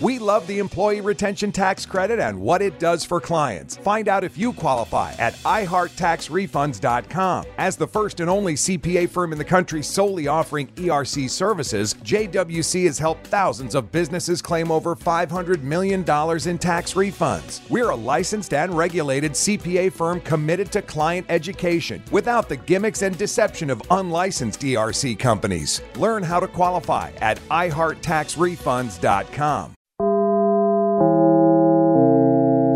We love the Employee Retention Tax Credit and what it does for clients. Find out if you qualify at iHeartTaxRefunds.com. As the first and only CPA firm in the country solely offering ERC services, JWC has helped thousands of businesses claim over $500 million in tax refunds. We're a licensed and regulated CPA firm committed to client education without the gimmicks and deception of unlicensed ERC companies. Learn how to qualify at iHeartTaxRefunds.com.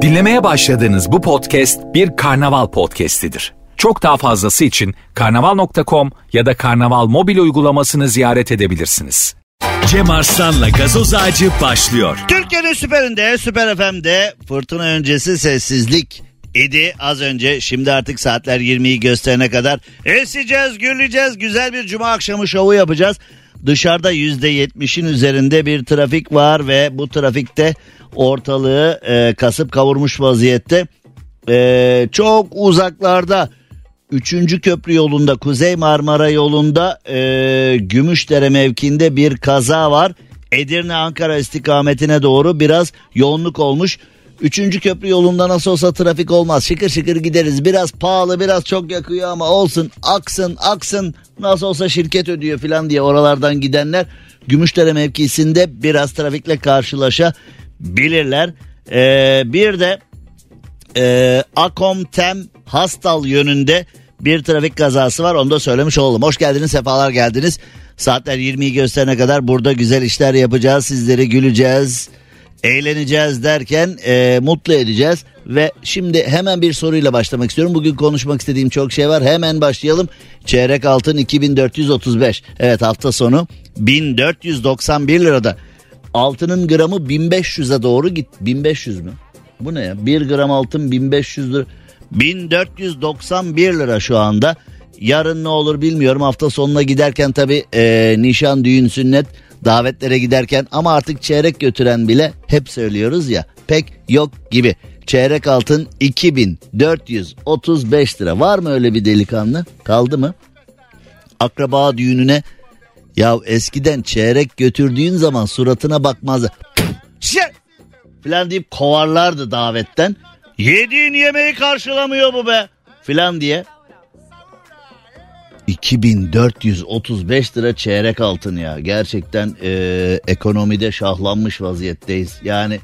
Dinlemeye başladığınız bu podcast bir karnaval podcastidir. Çok daha fazlası için karnaval.com ya da karnaval mobil uygulamasını ziyaret edebilirsiniz. Cem Arslan'la gazoz ağacı başlıyor. Türkiye'nin süperinde, süper FM'de fırtına öncesi sessizlik idi az önce. Şimdi artık saatler 20'yi gösterene kadar eseceğiz, gürleyeceğiz. Güzel bir cuma akşamı şovu yapacağız. Dışarıda %70'in üzerinde bir trafik var ve bu trafikte ortalığı e, kasıp kavurmuş vaziyette. E, çok uzaklarda 3. köprü yolunda Kuzey Marmara yolunda e, Gümüşdere mevkinde bir kaza var. Edirne Ankara istikametine doğru biraz yoğunluk olmuş. Üçüncü köprü yolunda nasıl olsa trafik olmaz. Şıkır şıkır gideriz. Biraz pahalı biraz çok yakıyor ama olsun aksın aksın. Nasıl olsa şirket ödüyor falan diye oralardan gidenler Gümüşdere mevkisinde biraz trafikle karşılaşabilirler. Ee, bir de e, Akom Tem Hastal yönünde bir trafik kazası var. Onu da söylemiş olalım. Hoş geldiniz, sefalar geldiniz. Saatler 20'yi gösterene kadar burada güzel işler yapacağız. Sizleri güleceğiz, eğleneceğiz derken e, mutlu edeceğiz. Ve şimdi hemen bir soruyla başlamak istiyorum. Bugün konuşmak istediğim çok şey var. Hemen başlayalım. Çeyrek altın 2435. Evet hafta sonu 1491 lirada. Altının gramı 1500'e doğru git. 1500 mü? Bu ne ya? 1 gram altın 1500 lira. 1491 lira şu anda. Yarın ne olur bilmiyorum. Hafta sonuna giderken tabii e, nişan, düğün, sünnet davetlere giderken ama artık çeyrek götüren bile hep söylüyoruz ya pek yok gibi. Çeyrek altın 2435 lira. Var mı öyle bir delikanlı? Kaldı mı? Akraba düğününe ya eskiden çeyrek götürdüğün zaman suratına bakmazdı. Şey! Filan deyip kovarlardı davetten. Yediğin yemeği karşılamıyor bu be. Filan diye. 2435 lira çeyrek altın ya. Gerçekten e, ekonomide şahlanmış vaziyetteyiz. Yani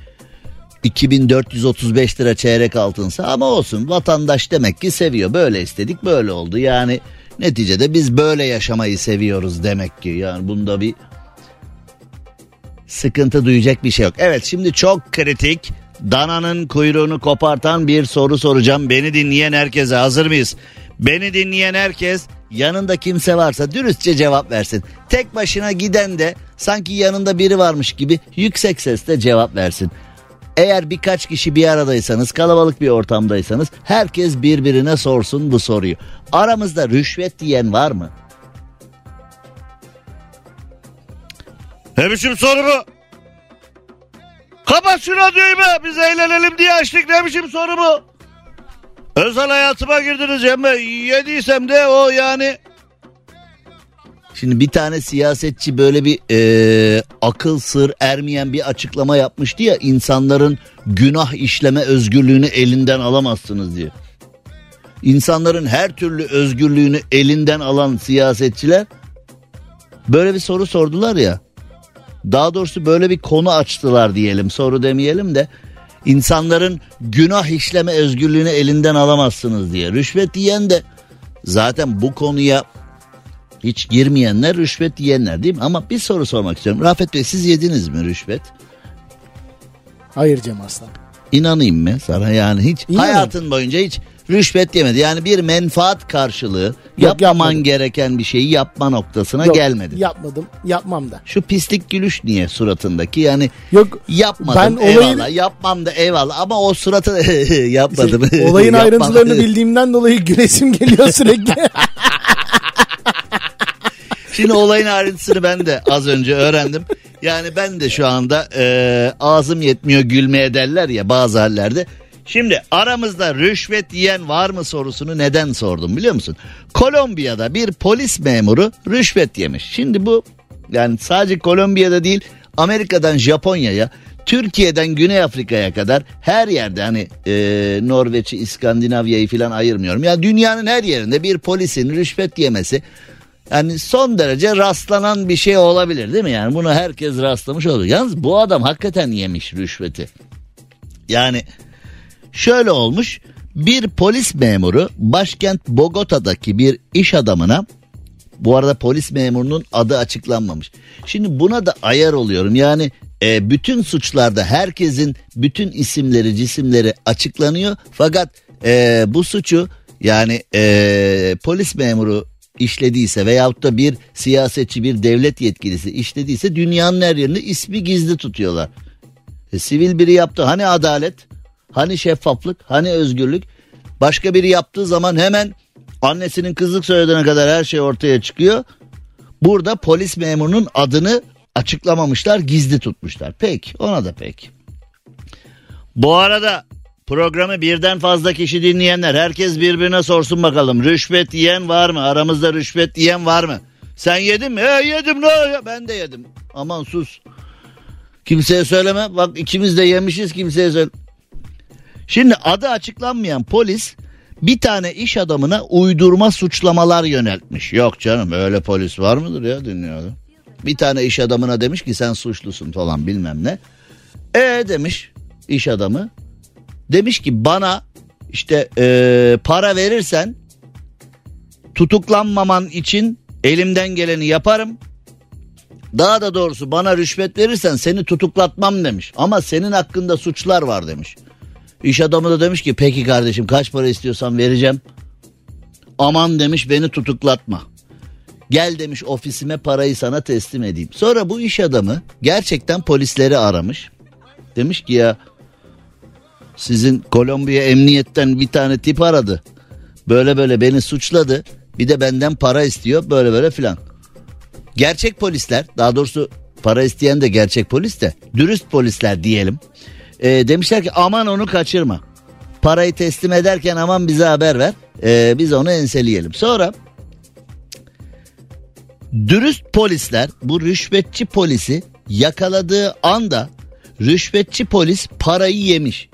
2435 lira çeyrek altınsa ama olsun vatandaş demek ki seviyor. Böyle istedik böyle oldu. Yani neticede biz böyle yaşamayı seviyoruz demek ki. Yani bunda bir sıkıntı duyacak bir şey yok. Evet şimdi çok kritik dananın kuyruğunu kopartan bir soru soracağım. Beni dinleyen herkese hazır mıyız? Beni dinleyen herkes yanında kimse varsa dürüstçe cevap versin. Tek başına giden de sanki yanında biri varmış gibi yüksek sesle cevap versin. Eğer birkaç kişi bir aradaysanız, kalabalık bir ortamdaysanız herkes birbirine sorsun bu soruyu. Aramızda rüşvet diyen var mı? Ne biçim soru bu? Kapat şu radyoyu be biz eğlenelim diye açtık ne biçim soru bu? Özel hayatıma girdiniz Cem Bey. Yediysem de o yani. Şimdi bir tane siyasetçi böyle bir e, akıl sır ermeyen bir açıklama yapmıştı ya insanların günah işleme özgürlüğünü elinden alamazsınız diye. İnsanların her türlü özgürlüğünü elinden alan siyasetçiler böyle bir soru sordular ya. Daha doğrusu böyle bir konu açtılar diyelim soru demeyelim de insanların günah işleme özgürlüğünü elinden alamazsınız diye. Rüşvet yiyen de zaten bu konuya hiç girmeyenler rüşvet yiyenler değil mi? Ama bir soru sormak istiyorum. Rafet Bey siz yediniz mi rüşvet? Hayır Cem Aslan. İnanayım mı sana yani hiç İnanın. hayatın boyunca hiç rüşvet yemedi. Yani bir menfaat karşılığı yapmaman yapmadım. gereken bir şeyi yapma noktasına Yok, gelmedin. Yapmadım. Yapmam da. Şu pislik gülüş niye suratındaki yani Yok yapmadım ben olayın- eyvallah yapmam da eyvallah ama o suratı yapmadım. şey, olayın ayrıntılarını bildiğimden dolayı gülesim geliyor sürekli. Şimdi olayın ayrıntısını ben de az önce öğrendim. Yani ben de şu anda e, ağzım yetmiyor gülmeye derler ya bazı hallerde. Şimdi aramızda rüşvet yiyen var mı sorusunu neden sordum biliyor musun? Kolombiya'da bir polis memuru rüşvet yemiş. Şimdi bu yani sadece Kolombiya'da değil Amerika'dan Japonya'ya Türkiye'den Güney Afrika'ya kadar her yerde hani e, Norveç'i, İskandinavya'yı falan ayırmıyorum. Ya dünyanın her yerinde bir polisin rüşvet yemesi yani son derece rastlanan bir şey olabilir değil mi? Yani bunu herkes rastlamış olur. Yalnız bu adam hakikaten yemiş rüşveti. Yani şöyle olmuş bir polis memuru başkent Bogota'daki bir iş adamına bu arada polis memurunun adı açıklanmamış. Şimdi buna da ayar oluyorum. Yani e, bütün suçlarda herkesin bütün isimleri cisimleri açıklanıyor. Fakat e, bu suçu yani e, polis memuru işlediyse veyahut da bir siyasetçi bir devlet yetkilisi işlediyse dünyanın her yerinde ismi gizli tutuyorlar. E, sivil biri yaptı hani adalet hani şeffaflık hani özgürlük başka biri yaptığı zaman hemen annesinin kızlık soyadına kadar her şey ortaya çıkıyor. Burada polis memurunun adını açıklamamışlar gizli tutmuşlar. Peki ona da peki. Bu arada programı birden fazla kişi dinleyenler herkes birbirine sorsun bakalım. Rüşvet yiyen var mı? Aramızda rüşvet yiyen var mı? Sen yedin mi? He yedim ne? Ben de yedim. Aman sus. Kimseye söyleme. Bak ikimiz de yemişiz kimseye söyle. Şimdi adı açıklanmayan polis bir tane iş adamına uydurma suçlamalar yöneltmiş. Yok canım öyle polis var mıdır ya dünyada? Bir tane iş adamına demiş ki sen suçlusun falan bilmem ne. E demiş iş adamı. Demiş ki bana işte e, para verirsen tutuklanmaman için elimden geleni yaparım. Daha da doğrusu bana rüşvet verirsen seni tutuklatmam demiş. Ama senin hakkında suçlar var demiş. İş adamı da demiş ki peki kardeşim kaç para istiyorsan vereceğim. Aman demiş beni tutuklatma. Gel demiş ofisime parayı sana teslim edeyim. Sonra bu iş adamı gerçekten polisleri aramış. Demiş ki ya sizin Kolombiya emniyetten bir tane tip aradı. Böyle böyle beni suçladı. Bir de benden para istiyor böyle böyle filan. Gerçek polisler daha doğrusu para isteyen de gerçek polis de dürüst polisler diyelim. E, demişler ki aman onu kaçırma. Parayı teslim ederken aman bize haber ver. E, biz onu enseleyelim. Sonra dürüst polisler bu rüşvetçi polisi yakaladığı anda rüşvetçi polis parayı yemiş.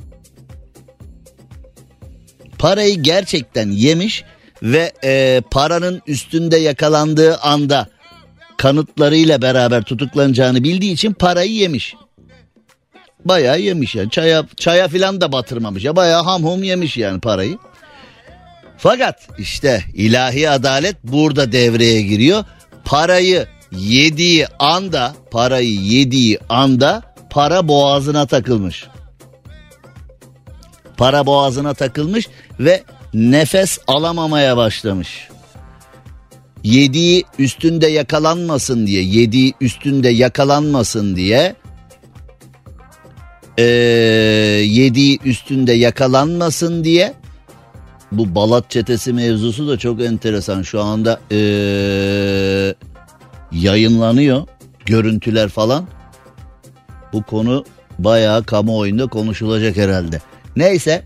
Parayı gerçekten yemiş ve e, paranın üstünde yakalandığı anda kanıtlarıyla beraber tutuklanacağını bildiği için parayı yemiş. Bayağı yemiş yani çaya, çaya filan da batırmamış ya bayağı ham hum yemiş yani parayı. Fakat işte ilahi adalet burada devreye giriyor. Parayı yediği anda parayı yediği anda para boğazına takılmış. Para boğazına takılmış ve nefes alamamaya başlamış. Yediği üstünde yakalanmasın diye, yediği üstünde yakalanmasın diye ee, yediği üstünde yakalanmasın diye bu Balat çetesi mevzusu da çok enteresan. Şu anda ee, yayınlanıyor görüntüler falan. Bu konu bayağı kamuoyunda konuşulacak herhalde. Neyse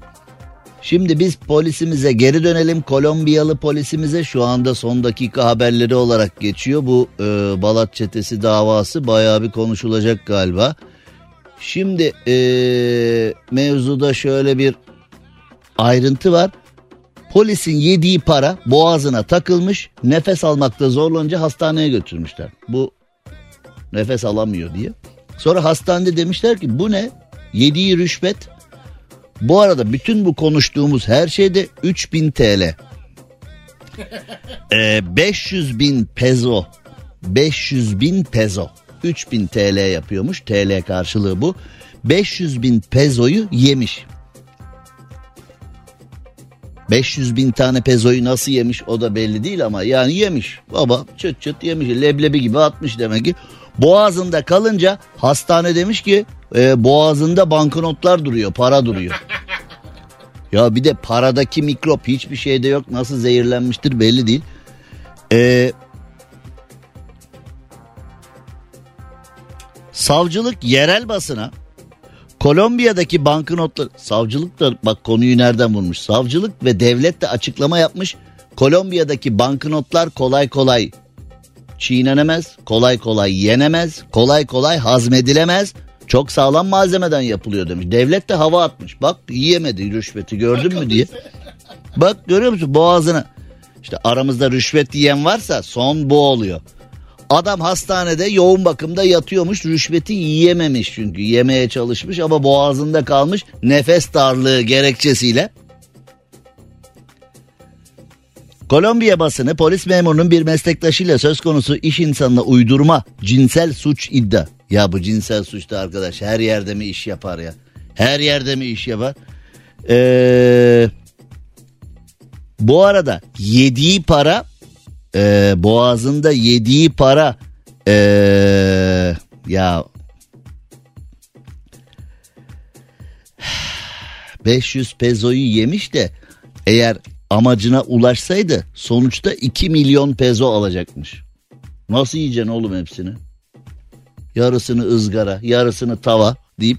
şimdi biz polisimize geri dönelim. Kolombiyalı polisimize şu anda son dakika haberleri olarak geçiyor. Bu e, Balat çetesi davası bayağı bir konuşulacak galiba. Şimdi e, mevzuda şöyle bir ayrıntı var. Polisin yediği para boğazına takılmış nefes almakta zorlanınca hastaneye götürmüşler. Bu nefes alamıyor diye. Sonra hastanede demişler ki bu ne? Yediği rüşvet. Bu arada bütün bu konuştuğumuz her şeyde 3000 TL. Ee, 500 bin peso. 500 bin peso. 3000 TL yapıyormuş. TL karşılığı bu. 500 bin pezoyu yemiş. 500 bin tane pezoyu nasıl yemiş o da belli değil ama yani yemiş. Baba çıt çıt yemiş leblebi gibi atmış demek ki. Boğazında kalınca hastane demiş ki e, boğazında banknotlar duruyor para duruyor. ya bir de paradaki mikrop hiçbir şeyde yok nasıl zehirlenmiştir belli değil. Eee Savcılık yerel basına Kolombiya'daki banknotlar savcılık da bak konuyu nereden bulmuş. Savcılık ve devlet de açıklama yapmış. Kolombiya'daki banknotlar kolay kolay çiğnenemez, kolay kolay yenemez, kolay kolay hazmedilemez. Çok sağlam malzemeden yapılıyor demiş. Devlet de hava atmış. Bak yiyemedi rüşveti gördün mü diye. Bak görüyor musun boğazına. İşte aramızda rüşvet yiyen varsa son bu oluyor. Adam hastanede yoğun bakımda yatıyormuş rüşveti yiyememiş çünkü yemeye çalışmış ama boğazında kalmış nefes darlığı gerekçesiyle. Kolombiya basını polis memurunun bir meslektaşıyla söz konusu iş insanına uydurma cinsel suç iddia. Ya bu cinsel suçta arkadaş her yerde mi iş yapar ya? Her yerde mi iş yapar? Ee, bu arada yediği para e, boğazında yediği para e, ya 500 pezoyu yemiş de eğer amacına ulaşsaydı sonuçta 2 milyon pezo alacakmış. Nasıl yiyeceksin oğlum hepsini? Yarısını ızgara, yarısını tava deyip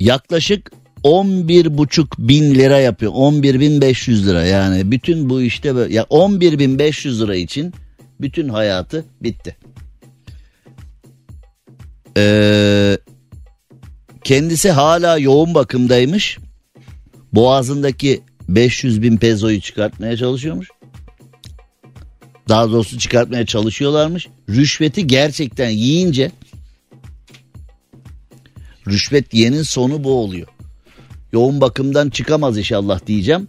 yaklaşık 11 buçuk bin lira yapıyor. 11 bin 500 lira yani bütün bu işte böyle. Ya 11 bin 500 lira için bütün hayatı bitti. Ee, kendisi hala yoğun bakımdaymış. Boğazındaki 500 bin pezoyu çıkartmaya çalışıyormuş. Daha doğrusu çıkartmaya çalışıyorlarmış. Rüşveti gerçekten yiyince rüşvet yiyenin sonu bu oluyor. Yoğun bakımdan çıkamaz inşallah diyeceğim.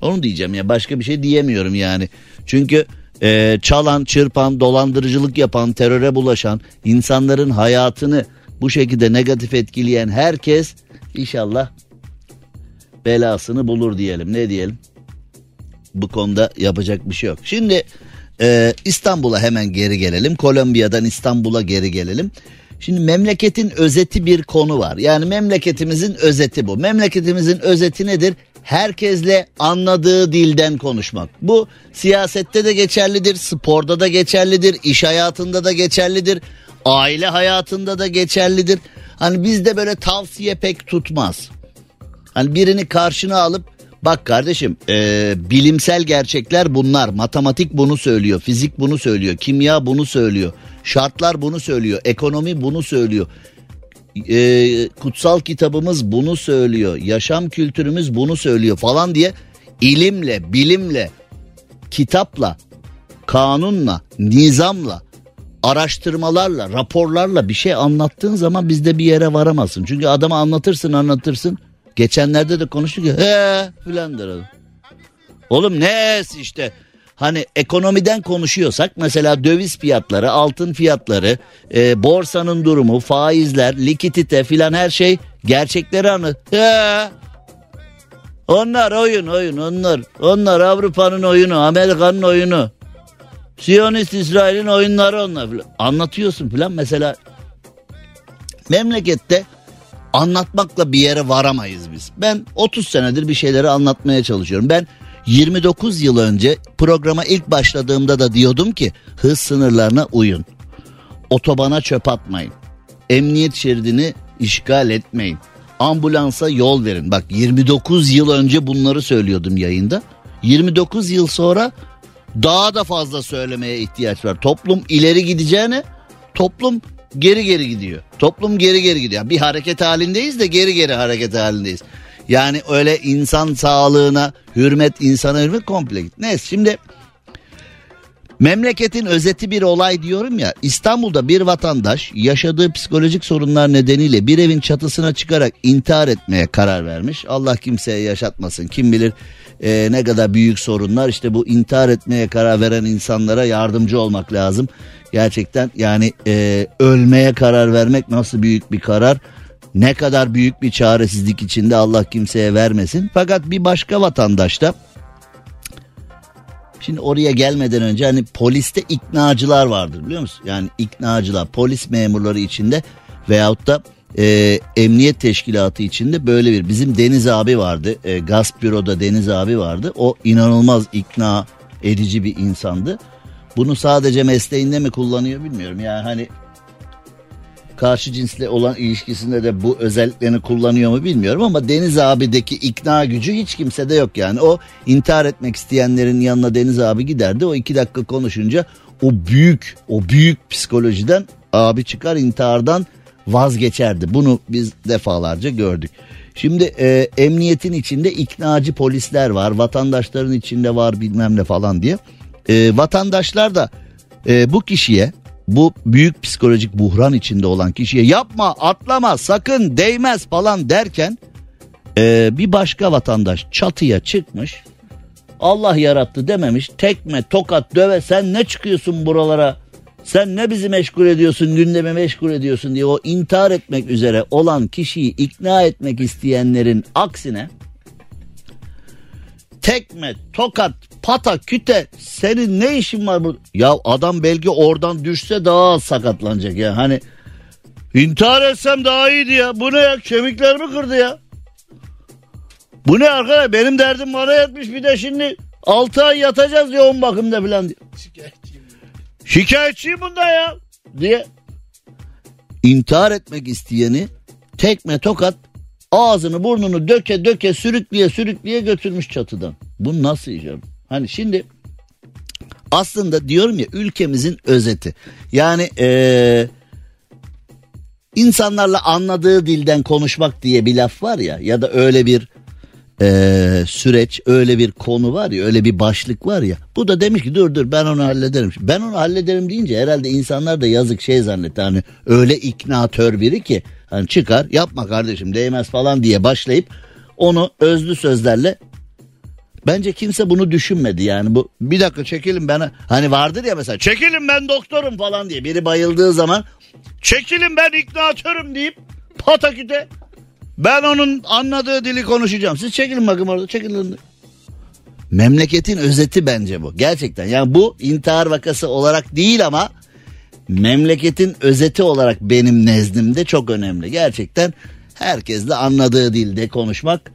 Onu diyeceğim ya başka bir şey diyemiyorum yani. Çünkü e, çalan, çırpan, dolandırıcılık yapan, teröre bulaşan, insanların hayatını bu şekilde negatif etkileyen herkes inşallah belasını bulur diyelim. Ne diyelim? Bu konuda yapacak bir şey yok. Şimdi e, İstanbul'a hemen geri gelelim. Kolombiya'dan İstanbul'a geri gelelim. Şimdi memleketin özeti bir konu var. Yani memleketimizin özeti bu. Memleketimizin özeti nedir? Herkesle anladığı dilden konuşmak. Bu siyasette de geçerlidir, sporda da geçerlidir, iş hayatında da geçerlidir, aile hayatında da geçerlidir. Hani bizde böyle tavsiye pek tutmaz. Hani birini karşına alıp bak kardeşim e, bilimsel gerçekler bunlar. Matematik bunu söylüyor, fizik bunu söylüyor, kimya bunu söylüyor. Şartlar bunu söylüyor, ekonomi bunu söylüyor. E, kutsal kitabımız bunu söylüyor, yaşam kültürümüz bunu söylüyor falan diye ilimle, bilimle, kitapla, kanunla, nizamla, araştırmalarla, raporlarla bir şey anlattığın zaman bizde bir yere varamazsın. Çünkü adama anlatırsın anlatırsın. Geçenlerde de konuştuk ya he filan der adam. Oğlum ne işte Hani ekonomiden konuşuyorsak mesela döviz fiyatları, altın fiyatları, e, borsanın durumu, faizler, likidite filan her şey gerçekleri anı. He. Onlar oyun oyun onlar. Onlar Avrupa'nın oyunu, Amerika'nın oyunu. Siyonist İsrail'in oyunları onlar filan. Anlatıyorsun filan mesela memlekette anlatmakla bir yere varamayız biz. Ben 30 senedir bir şeyleri anlatmaya çalışıyorum. Ben 29 yıl önce programa ilk başladığımda da diyordum ki hız sınırlarına uyun. Otobana çöp atmayın. Emniyet şeridini işgal etmeyin. Ambulansa yol verin. Bak 29 yıl önce bunları söylüyordum yayında. 29 yıl sonra daha da fazla söylemeye ihtiyaç var. Toplum ileri gideceğine toplum geri geri gidiyor. Toplum geri geri gidiyor. Bir hareket halindeyiz de geri geri hareket halindeyiz. Yani öyle insan sağlığına hürmet, insana hürmet komple git. Neyse şimdi memleketin özeti bir olay diyorum ya. İstanbul'da bir vatandaş yaşadığı psikolojik sorunlar nedeniyle bir evin çatısına çıkarak intihar etmeye karar vermiş. Allah kimseye yaşatmasın. Kim bilir e, ne kadar büyük sorunlar. İşte bu intihar etmeye karar veren insanlara yardımcı olmak lazım. Gerçekten yani e, ölmeye karar vermek nasıl büyük bir karar. Ne kadar büyük bir çaresizlik içinde Allah kimseye vermesin. Fakat bir başka vatandaş da Şimdi oraya gelmeden önce hani poliste iknacılar vardır biliyor musun? Yani iknacılar polis memurları içinde veyahut da e, emniyet teşkilatı içinde böyle bir bizim Deniz abi vardı. E, gasp büroda Deniz abi vardı. O inanılmaz ikna edici bir insandı. Bunu sadece mesleğinde mi kullanıyor bilmiyorum. Yani hani karşı cinsle olan ilişkisinde de bu özelliklerini kullanıyor mu bilmiyorum ama Deniz abideki ikna gücü hiç kimsede yok yani. O intihar etmek isteyenlerin yanına Deniz abi giderdi. O iki dakika konuşunca o büyük o büyük psikolojiden abi çıkar intihardan vazgeçerdi. Bunu biz defalarca gördük. Şimdi e, emniyetin içinde iknacı polisler var. Vatandaşların içinde var bilmem ne falan diye. E, vatandaşlar da e, bu kişiye bu büyük psikolojik buhran içinde olan kişiye yapma atlama sakın değmez falan derken e, bir başka vatandaş çatıya çıkmış Allah yarattı dememiş tekme tokat döve sen ne çıkıyorsun buralara? Sen ne bizi meşgul ediyorsun gündemi meşgul ediyorsun? diye o intihar etmek üzere olan kişiyi ikna etmek isteyenlerin aksine tekme, tokat, pata, küte senin ne işin var bu? Ya adam belki oradan düşse daha az sakatlanacak ya. Hani intihar etsem daha iyiydi ya. Bu ne ya kemiklerimi kırdı ya. Bu ne arkadaş benim derdim bana yetmiş bir de şimdi 6 ay yatacağız yoğun bakımda falan diye. Şikayetçiyim bundan ya diye. İntihar etmek isteyeni tekme tokat ağzını burnunu döke döke sürükleye sürükleye götürmüş çatıdan. Bu nasıl ya? Hani şimdi aslında diyorum ya ülkemizin özeti. Yani eee insanlarla anladığı dilden konuşmak diye bir laf var ya ya da öyle bir eee, süreç öyle bir konu var ya öyle bir başlık var ya. Bu da demiş ki dur dur ben onu hallederim. Ben onu hallederim deyince herhalde insanlar da yazık şey zannetti. Hani öyle iknatör biri ki hani çıkar yapma kardeşim değmez falan diye başlayıp onu özlü sözlerle Bence kimse bunu düşünmedi yani. Bu bir dakika çekilin ben hani vardır ya mesela çekilin ben doktorum falan diye. Biri bayıldığı zaman çekilin ben iknatörüm deyip pataküte ben onun anladığı dili konuşacağım. Siz çekilin bakın orada çekilin. Memleketin özeti bence bu. Gerçekten yani bu intihar vakası olarak değil ama memleketin özeti olarak benim nezdimde çok önemli. Gerçekten herkesle anladığı dilde konuşmak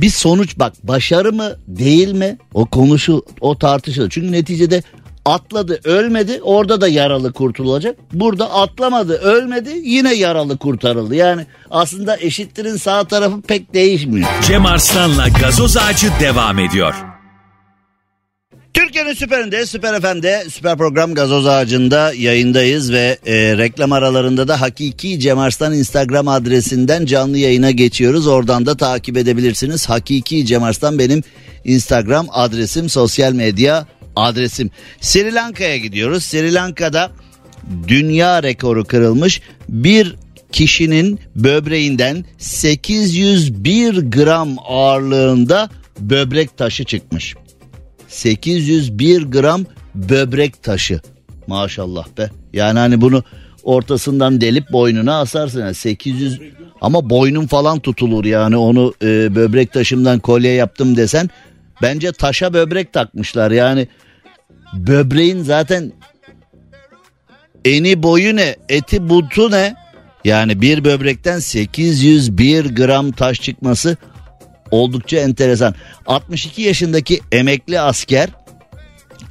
bir sonuç bak başarı mı değil mi o konuşu o tartışılır. Çünkü neticede atladı ölmedi orada da yaralı kurtulacak. Burada atlamadı ölmedi yine yaralı kurtarıldı. Yani aslında eşittirin sağ tarafı pek değişmiyor. Cem Arslan'la gazoz ağacı devam ediyor. Türkiye'nin süperinde, süper FM'de, süper program gazoz ağacında yayındayız ve e, reklam aralarında da Hakiki Cem Arslan Instagram adresinden canlı yayına geçiyoruz. Oradan da takip edebilirsiniz. Hakiki Cem Arslan benim Instagram adresim, sosyal medya adresim. Sri Lanka'ya gidiyoruz. Sri Lanka'da dünya rekoru kırılmış. Bir kişinin böbreğinden 801 gram ağırlığında böbrek taşı çıkmış. 801 gram böbrek taşı. Maşallah be. Yani hani bunu ortasından delip boynuna asarsın. Yani 800 ama boynun falan tutulur yani onu e, böbrek taşımdan kolye yaptım desen. Bence taşa böbrek takmışlar yani. Böbreğin zaten eni boyu ne eti butu ne? Yani bir böbrekten 801 gram taş çıkması oldukça enteresan. 62 yaşındaki emekli asker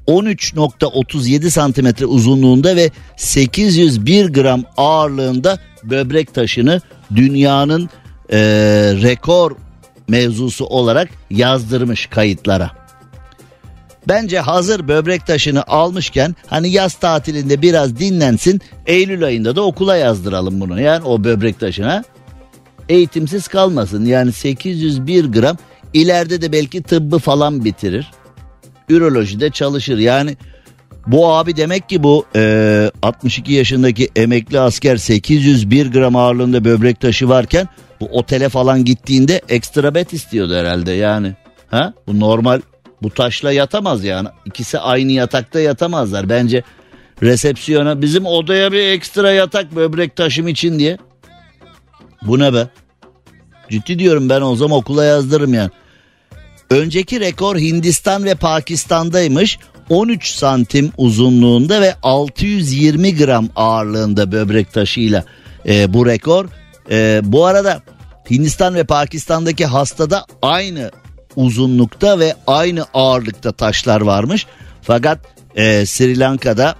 13.37 santimetre uzunluğunda ve 801 gram ağırlığında böbrek taşını dünyanın eee, rekor mevzusu olarak yazdırmış kayıtlara. Bence hazır böbrek taşını almışken hani yaz tatilinde biraz dinlensin Eylül ayında da okula yazdıralım bunu yani o böbrek taşına eğitimsiz kalmasın. Yani 801 gram ileride de belki tıbbı falan bitirir. Ürolojide çalışır. Yani bu abi demek ki bu e, 62 yaşındaki emekli asker 801 gram ağırlığında böbrek taşı varken bu otele falan gittiğinde ekstra bet istiyordu herhalde yani. Ha? Bu normal bu taşla yatamaz yani. İkisi aynı yatakta yatamazlar. Bence resepsiyona bizim odaya bir ekstra yatak böbrek taşım için diye. Bu ne be? Ciddi diyorum ben o zaman okula yazdırırım yani. Önceki rekor Hindistan ve Pakistan'daymış. 13 santim uzunluğunda ve 620 gram ağırlığında böbrek taşıyla e, bu rekor. E, bu arada Hindistan ve Pakistan'daki hastada aynı uzunlukta ve aynı ağırlıkta taşlar varmış. Fakat e, Sri Lanka'da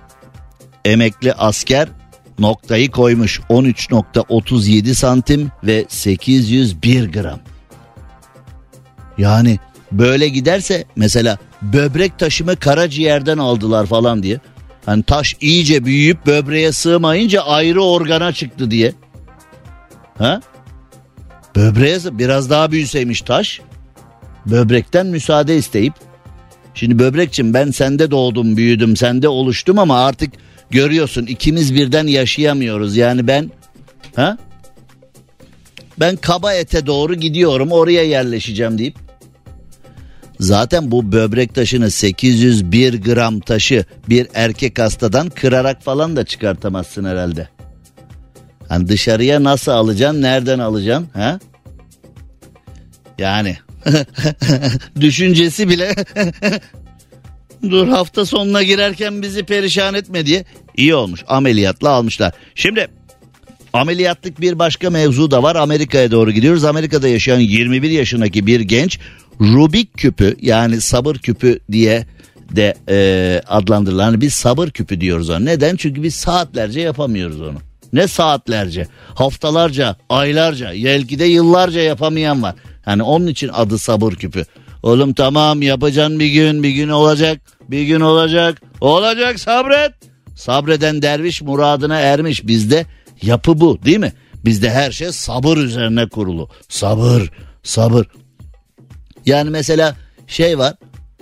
emekli asker noktayı koymuş 13.37 santim ve 801 gram. Yani böyle giderse mesela böbrek taşımı karaciğerden aldılar falan diye. Hani taş iyice büyüyüp böbreğe sığmayınca ayrı organa çıktı diye. Ha? Böbreğe biraz daha büyüseymiş taş. Böbrekten müsaade isteyip. Şimdi böbrekçim ben sende doğdum büyüdüm sende oluştum ama artık görüyorsun ikimiz birden yaşayamıyoruz. Yani ben ha? Ben kaba ete doğru gidiyorum oraya yerleşeceğim deyip Zaten bu böbrek taşını 801 gram taşı bir erkek hastadan kırarak falan da çıkartamazsın herhalde. Hani dışarıya nasıl alacaksın, nereden alacaksın? Ha? Yani düşüncesi bile dur hafta sonuna girerken bizi perişan etme diye iyi olmuş ameliyatla almışlar. Şimdi ameliyatlık bir başka mevzu da var Amerika'ya doğru gidiyoruz. Amerika'da yaşayan 21 yaşındaki bir genç Rubik küpü yani sabır küpü diye de e, adlandırılan biz sabır küpü diyoruz ona. Neden? Çünkü biz saatlerce yapamıyoruz onu. Ne saatlerce, haftalarca, aylarca, belki de yıllarca yapamayan var. Hani onun için adı sabır küpü. Oğlum tamam yapacaksın bir gün, bir gün olacak, bir gün olacak, olacak sabret. Sabreden derviş muradına ermiş. Bizde yapı bu değil mi? Bizde her şey sabır üzerine kurulu. Sabır, sabır. Yani mesela şey var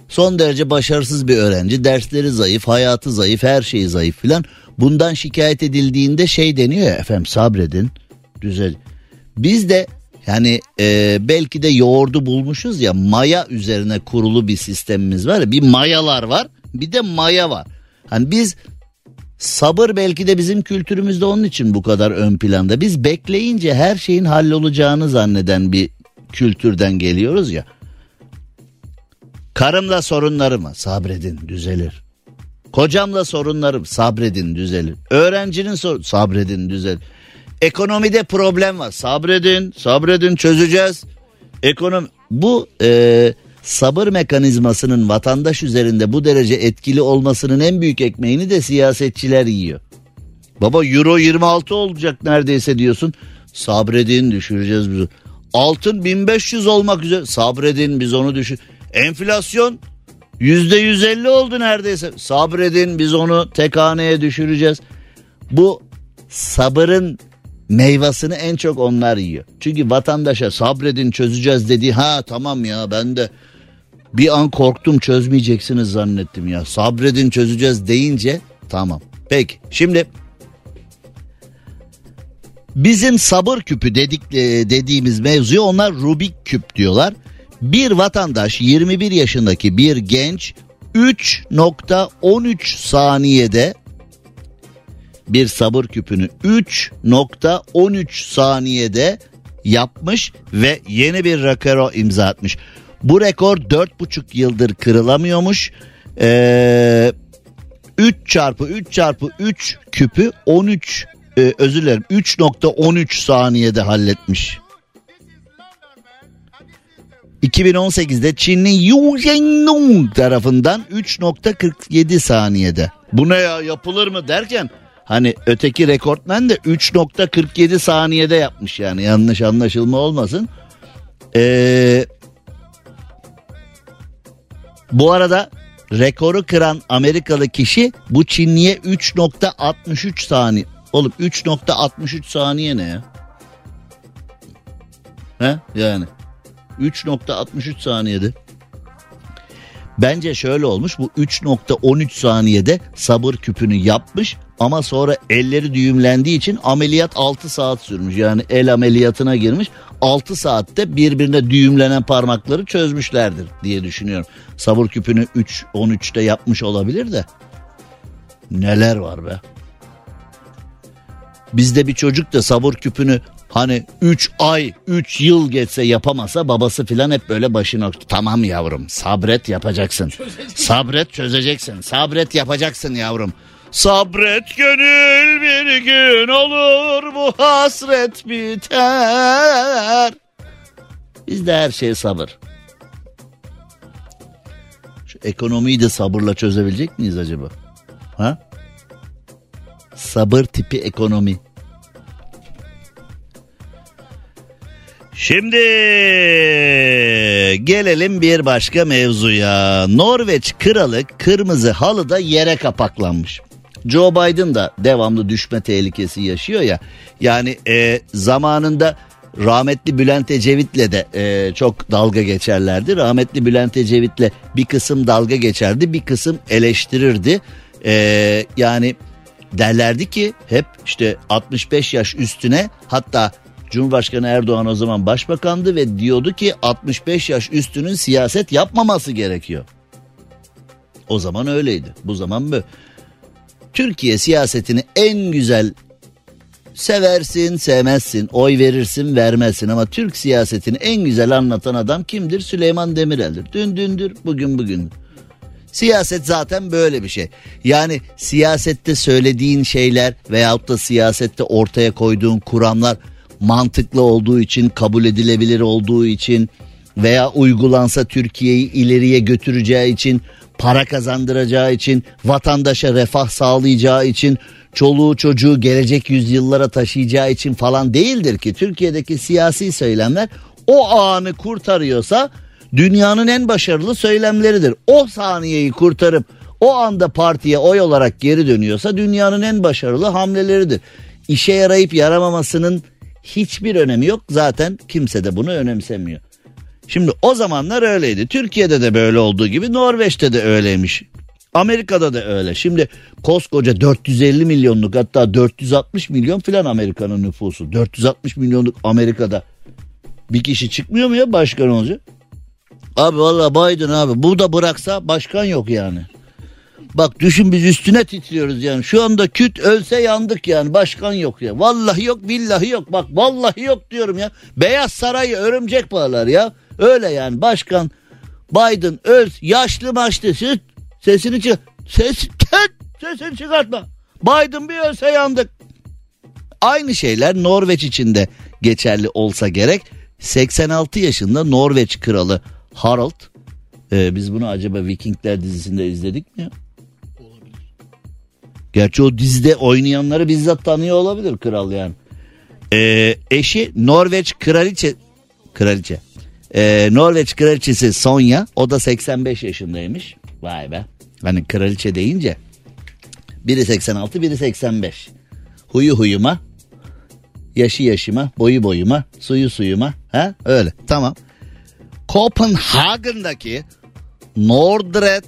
son derece başarısız bir öğrenci dersleri zayıf hayatı zayıf her şeyi zayıf filan bundan şikayet edildiğinde şey deniyor ya efendim sabredin düzel. Biz de yani e, belki de yoğurdu bulmuşuz ya maya üzerine kurulu bir sistemimiz var ya bir mayalar var bir de maya var. Hani biz sabır belki de bizim kültürümüzde onun için bu kadar ön planda. Biz bekleyince her şeyin hallolacağını zanneden bir kültürden geliyoruz ya. Karımla sorunlarım sabredin düzelir. Kocamla sorunlarım sabredin düzelir. Öğrencinin sor sabredin düzelir. Ekonomide problem var sabredin sabredin çözeceğiz. Ekonomi bu e, sabır mekanizmasının vatandaş üzerinde bu derece etkili olmasının en büyük ekmeğini de siyasetçiler yiyor. Baba euro 26 olacak neredeyse diyorsun. Sabredin düşüreceğiz biz. Altın 1500 olmak üzere sabredin biz onu düşür. Enflasyon yüzde 150 oldu neredeyse. Sabredin biz onu tek haneye düşüreceğiz. Bu sabırın meyvasını en çok onlar yiyor. Çünkü vatandaşa sabredin çözeceğiz dedi. Ha tamam ya ben de bir an korktum çözmeyeceksiniz zannettim ya. Sabredin çözeceğiz deyince tamam. Peki şimdi bizim sabır küpü dedik e, dediğimiz mevzuyu onlar Rubik küp diyorlar. Bir vatandaş 21 yaşındaki bir genç 3.13 saniyede bir sabır küpünü 3.13 saniyede yapmış ve yeni bir rekor imza atmış. Bu rekor 4,5 yıldır kırılamıyormuş. Ee, 3 çarpı 3 çarpı 3 küpü 13 e, özür dilerim 3.13 saniyede halletmiş. 2018'de Çinli Yu Zhengnong tarafından 3.47 saniyede. Bu ne ya yapılır mı derken hani öteki rekortmen de 3.47 saniyede yapmış yani yanlış anlaşılma olmasın. Ee, bu arada rekoru kıran Amerikalı kişi bu Çinliye 3.63 saniye. Oğlum 3.63 saniye ne ya? He yani 3.63 saniyede. Bence şöyle olmuş bu 3.13 saniyede sabır küpünü yapmış ama sonra elleri düğümlendiği için ameliyat 6 saat sürmüş. Yani el ameliyatına girmiş 6 saatte birbirine düğümlenen parmakları çözmüşlerdir diye düşünüyorum. Sabır küpünü 3.13'te yapmış olabilir de neler var be. Bizde bir çocuk da sabır küpünü Hani 3 ay 3 yıl geçse yapamasa babası filan hep böyle başına tamam yavrum sabret yapacaksın. Sabret çözeceksin. Sabret yapacaksın yavrum. Sabret gönül bir gün olur bu hasret biter. Bizde her şey sabır. Şu ekonomiyi de sabırla çözebilecek miyiz acaba? Ha? Sabır tipi ekonomi. Şimdi gelelim bir başka mevzuya. Norveç kralı kırmızı halıda yere kapaklanmış. Joe Biden da devamlı düşme tehlikesi yaşıyor ya. Yani e, zamanında rahmetli Bülent Ecevit'le de e, çok dalga geçerlerdi. Rahmetli Bülent Ecevit'le bir kısım dalga geçerdi, bir kısım eleştirirdi. E, yani derlerdi ki hep işte 65 yaş üstüne hatta Cumhurbaşkanı Erdoğan o zaman başbakandı ve diyordu ki 65 yaş üstünün siyaset yapmaması gerekiyor. O zaman öyleydi. Bu zaman bu. Türkiye siyasetini en güzel seversin, sevmezsin, oy verirsin, vermezsin ama Türk siyasetini en güzel anlatan adam kimdir? Süleyman Demirel'dir. Dün dündür, bugün bugün. Siyaset zaten böyle bir şey. Yani siyasette söylediğin şeyler veyahut da siyasette ortaya koyduğun kuramlar mantıklı olduğu için, kabul edilebilir olduğu için veya uygulansa Türkiye'yi ileriye götüreceği için, para kazandıracağı için, vatandaşa refah sağlayacağı için, çoluğu çocuğu gelecek yüzyıllara taşıyacağı için falan değildir ki. Türkiye'deki siyasi söylemler o anı kurtarıyorsa dünyanın en başarılı söylemleridir. O saniyeyi kurtarıp o anda partiye oy olarak geri dönüyorsa dünyanın en başarılı hamleleridir. İşe yarayıp yaramamasının hiçbir önemi yok. Zaten kimse de bunu önemsemiyor. Şimdi o zamanlar öyleydi. Türkiye'de de böyle olduğu gibi Norveç'te de öyleymiş. Amerika'da da öyle. Şimdi koskoca 450 milyonluk hatta 460 milyon filan Amerika'nın nüfusu. 460 milyonluk Amerika'da bir kişi çıkmıyor mu ya başkan olacak? Abi valla Biden abi bu da bıraksa başkan yok yani. Bak düşün biz üstüne titriyoruz yani. Şu anda küt ölse yandık yani. Başkan yok ya. Vallahi yok billahi yok. Bak vallahi yok diyorum ya. Beyaz Saray'ı örümcek bağlar ya. Öyle yani başkan Biden öl yaşlı maçlı süt sesini çık ses tet, sesini çıkartma. Biden bir ölse yandık. Aynı şeyler Norveç için de geçerli olsa gerek. 86 yaşında Norveç kralı Harald. Ee, biz bunu acaba Vikingler dizisinde izledik mi? Gerçi o dizide oynayanları bizzat tanıyor olabilir kral yani. Ee, eşi Norveç kraliçe kraliçe. Ee, Norveç kraliçesi Sonya o da 85 yaşındaymış. Vay be. Hani kraliçe deyince biri 86 biri 85. Huyu huyuma yaşı yaşıma boyu boyuma suyu suyuma ha öyle tamam. Kopenhagen'daki Nordre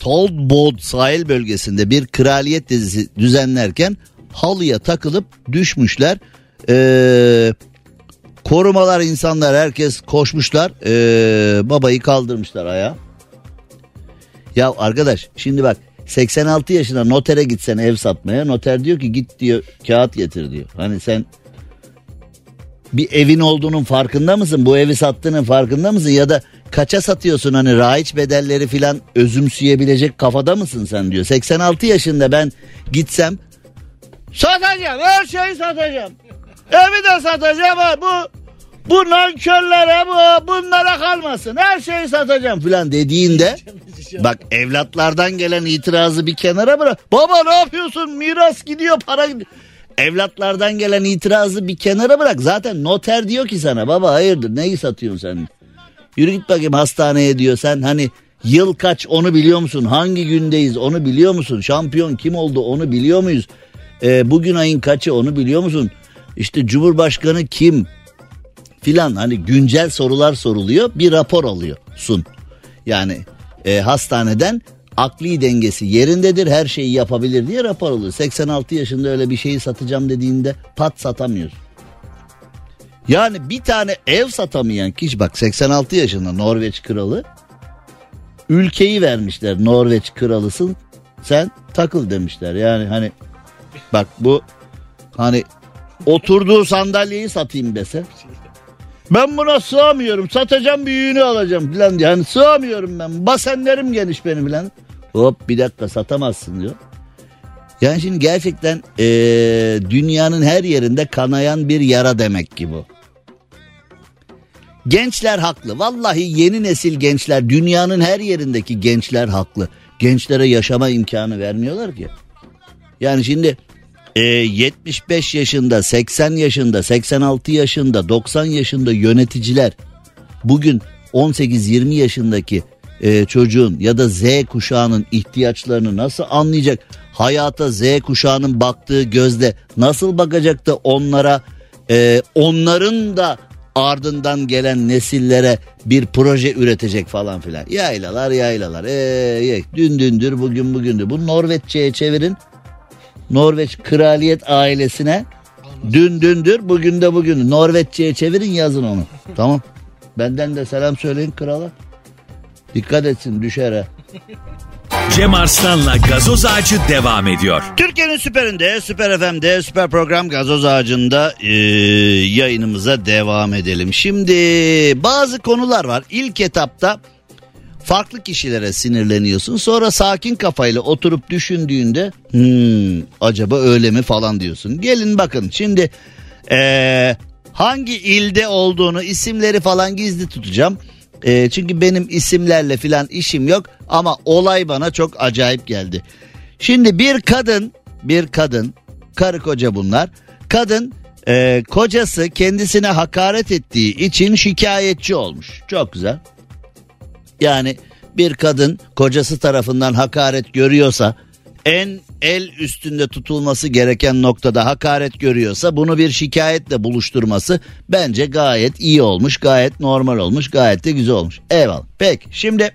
Toldbod sahil bölgesinde bir kraliyet dizisi düzenlerken halıya takılıp düşmüşler. Ee, korumalar insanlar herkes koşmuşlar. Ee, babayı kaldırmışlar ayağa. Ya arkadaş şimdi bak 86 yaşında notere gitsen ev satmaya noter diyor ki git diyor kağıt getir diyor. Hani sen bir evin olduğunun farkında mısın? Bu evi sattığının farkında mısın? Ya da kaça satıyorsun hani raiç bedelleri filan özümseyebilecek kafada mısın sen diyor. 86 yaşında ben gitsem satacağım her şeyi satacağım. Evi de satacağım ha bu bu nankörlere bu bunlara kalmasın her şeyi satacağım filan dediğinde bak evlatlardan gelen itirazı bir kenara bırak. Baba ne yapıyorsun miras gidiyor para gidiyor. Evlatlardan gelen itirazı bir kenara bırak. Zaten noter diyor ki sana baba hayırdır neyi satıyorsun sen? Yürü git bakayım hastaneye diyor sen hani yıl kaç onu biliyor musun? Hangi gündeyiz onu biliyor musun? Şampiyon kim oldu onu biliyor muyuz? Ee, bugün ayın kaçı onu biliyor musun? İşte Cumhurbaşkanı kim? Filan hani güncel sorular soruluyor bir rapor alıyor sun. Yani e, hastaneden akli dengesi yerindedir her şeyi yapabilir diye rapor alıyor. 86 yaşında öyle bir şeyi satacağım dediğinde pat satamıyorsun. Yani bir tane ev satamayan kişi bak 86 yaşında Norveç kralı ülkeyi vermişler Norveç kralısın sen takıl demişler yani hani bak bu hani oturduğu sandalyeyi satayım dese ben buna sığamıyorum satacağım büyüğünü alacağım filan diye hani sığamıyorum ben basenlerim geniş benim filan hop bir dakika satamazsın diyor. Yani şimdi gerçekten ee, dünyanın her yerinde kanayan bir yara demek ki bu. Gençler haklı. Vallahi yeni nesil gençler dünyanın her yerindeki gençler haklı. Gençlere yaşama imkanı vermiyorlar ki. Yani şimdi e, 75 yaşında, 80 yaşında, 86 yaşında, 90 yaşında yöneticiler bugün 18-20 yaşındaki e, çocuğun ya da Z kuşağının ihtiyaçlarını nasıl anlayacak? Hayata Z kuşağının baktığı gözle nasıl bakacak da onlara e, onların da ardından gelen nesillere bir proje üretecek falan filan. Yaylalar yaylalar. Ee, dün dündür bugün bugündür. Bu Norveççe'ye çevirin. Norveç kraliyet ailesine dün dündür bugün de bugün. Norveççe'ye çevirin yazın onu. Tamam. Benden de selam söyleyin krala. Dikkat etsin düşer ha. Cem Arslan'la gazoz ağacı devam ediyor. Türkiye'nin süperinde, süper FM'de, süper program gazoz ağacında e, yayınımıza devam edelim. Şimdi bazı konular var. İlk etapta farklı kişilere sinirleniyorsun. Sonra sakin kafayla oturup düşündüğünde hmm, acaba öyle mi falan diyorsun. Gelin bakın şimdi e, hangi ilde olduğunu isimleri falan gizli tutacağım. E, çünkü benim isimlerle filan işim yok ama olay bana çok acayip geldi. Şimdi bir kadın, bir kadın, karı koca bunlar. Kadın e, kocası kendisine hakaret ettiği için şikayetçi olmuş. Çok güzel. Yani bir kadın kocası tarafından hakaret görüyorsa en el üstünde tutulması gereken noktada hakaret görüyorsa bunu bir şikayetle buluşturması bence gayet iyi olmuş, gayet normal olmuş, gayet de güzel olmuş. Eyvallah. Peki şimdi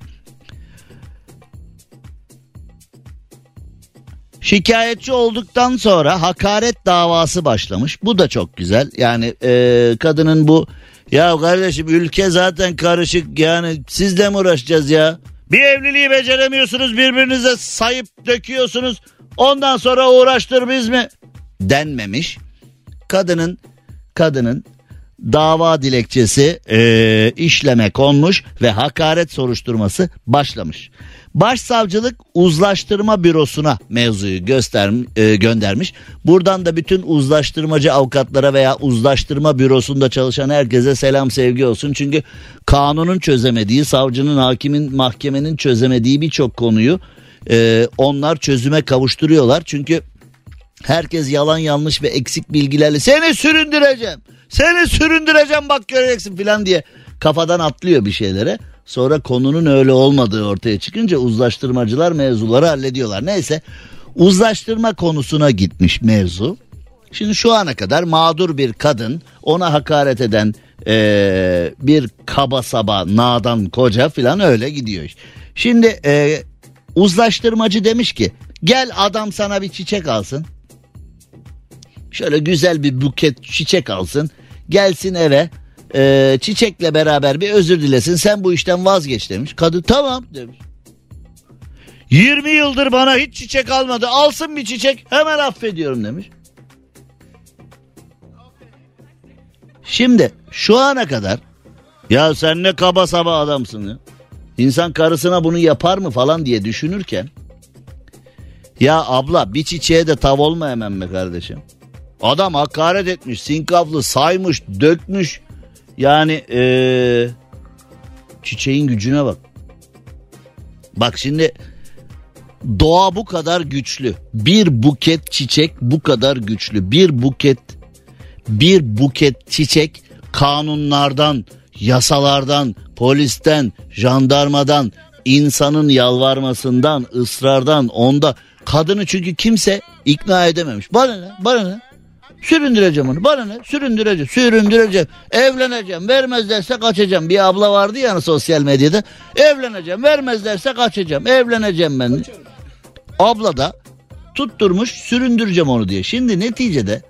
Şikayetçi olduktan sonra hakaret davası başlamış. Bu da çok güzel. Yani e, kadının bu ya kardeşim ülke zaten karışık yani sizle mi uğraşacağız ya? Bir evliliği beceremiyorsunuz birbirinize sayıp döküyorsunuz. Ondan sonra uğraştır biz mi? Denmemiş. Kadının kadının dava dilekçesi e, işleme konmuş ve hakaret soruşturması başlamış. Başsavcılık uzlaştırma bürosuna mevzuyu göster, e, göndermiş. Buradan da bütün uzlaştırmacı avukatlara veya uzlaştırma bürosunda çalışan herkese selam sevgi olsun. Çünkü kanunun çözemediği, savcının, hakimin, mahkemenin çözemediği birçok konuyu e, onlar çözüme kavuşturuyorlar. Çünkü herkes yalan yanlış ve eksik bilgilerle seni süründüreceğim, seni süründüreceğim bak göreceksin filan diye kafadan atlıyor bir şeylere. Sonra konunun öyle olmadığı ortaya çıkınca uzlaştırmacılar mevzuları hallediyorlar. Neyse uzlaştırma konusuna gitmiş mevzu. Şimdi şu ana kadar mağdur bir kadın ona hakaret eden ee, bir kaba saba nadan koca filan öyle gidiyor. Şimdi ee, uzlaştırmacı demiş ki gel adam sana bir çiçek alsın. Şöyle güzel bir buket çiçek alsın. Gelsin eve e, çiçekle beraber bir özür dilesin sen bu işten vazgeç demiş. Kadın tamam demiş. 20 yıldır bana hiç çiçek almadı alsın bir çiçek hemen affediyorum demiş. Şimdi şu ana kadar ya sen ne kaba saba adamsın ya. İnsan karısına bunu yapar mı falan diye düşünürken ya abla bir çiçeğe de tav olma hemen be kardeşim. Adam hakaret etmiş, sinkaflı saymış, dökmüş. Yani ee, çiçeğin gücüne bak. Bak şimdi doğa bu kadar güçlü. Bir buket çiçek bu kadar güçlü. Bir buket bir buket çiçek kanunlardan, yasalardan, polisten, jandarmadan, insanın yalvarmasından, ısrardan, onda kadını çünkü kimse ikna edememiş. Bana ne? Bana ne? Süründüreceğim onu. Bana ne? Süründüreceğim. Süründüreceğim. Evleneceğim. Vermezlerse kaçacağım. Bir abla vardı yani sosyal medyada. Evleneceğim. Vermezlerse kaçacağım. Evleneceğim ben. Abla da tutturmuş süründüreceğim onu diye. Şimdi neticede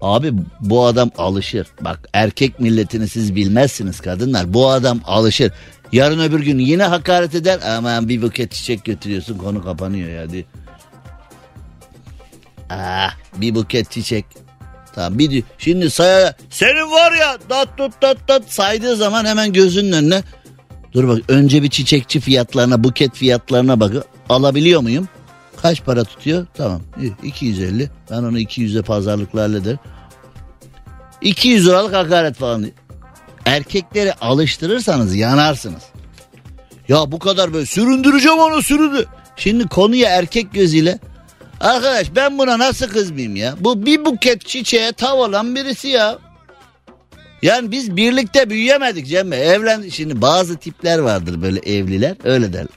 abi bu adam alışır. Bak erkek milletini siz bilmezsiniz kadınlar. Bu adam alışır. Yarın öbür gün yine hakaret eder. Aman bir buket çiçek götürüyorsun konu kapanıyor ya diye. Ah bir buket çiçek. Tamam bir şimdi saya senin var ya dat tut dat dat saydığı zaman hemen gözünün önüne dur bak önce bir çiçekçi fiyatlarına buket fiyatlarına bakın alabiliyor muyum? Kaç para tutuyor? Tamam 250 ben onu 200'e pazarlıkla hallederim. 200 liralık hakaret falan. Erkekleri alıştırırsanız yanarsınız. Ya bu kadar böyle süründüreceğim onu süründü. Şimdi konuya erkek gözüyle Arkadaş ben buna nasıl kızmayayım ya? Bu bir buket çiçeğe tav olan birisi ya. Yani biz birlikte büyüyemedik Cem Bey. Evlen şimdi bazı tipler vardır böyle evliler öyle derler.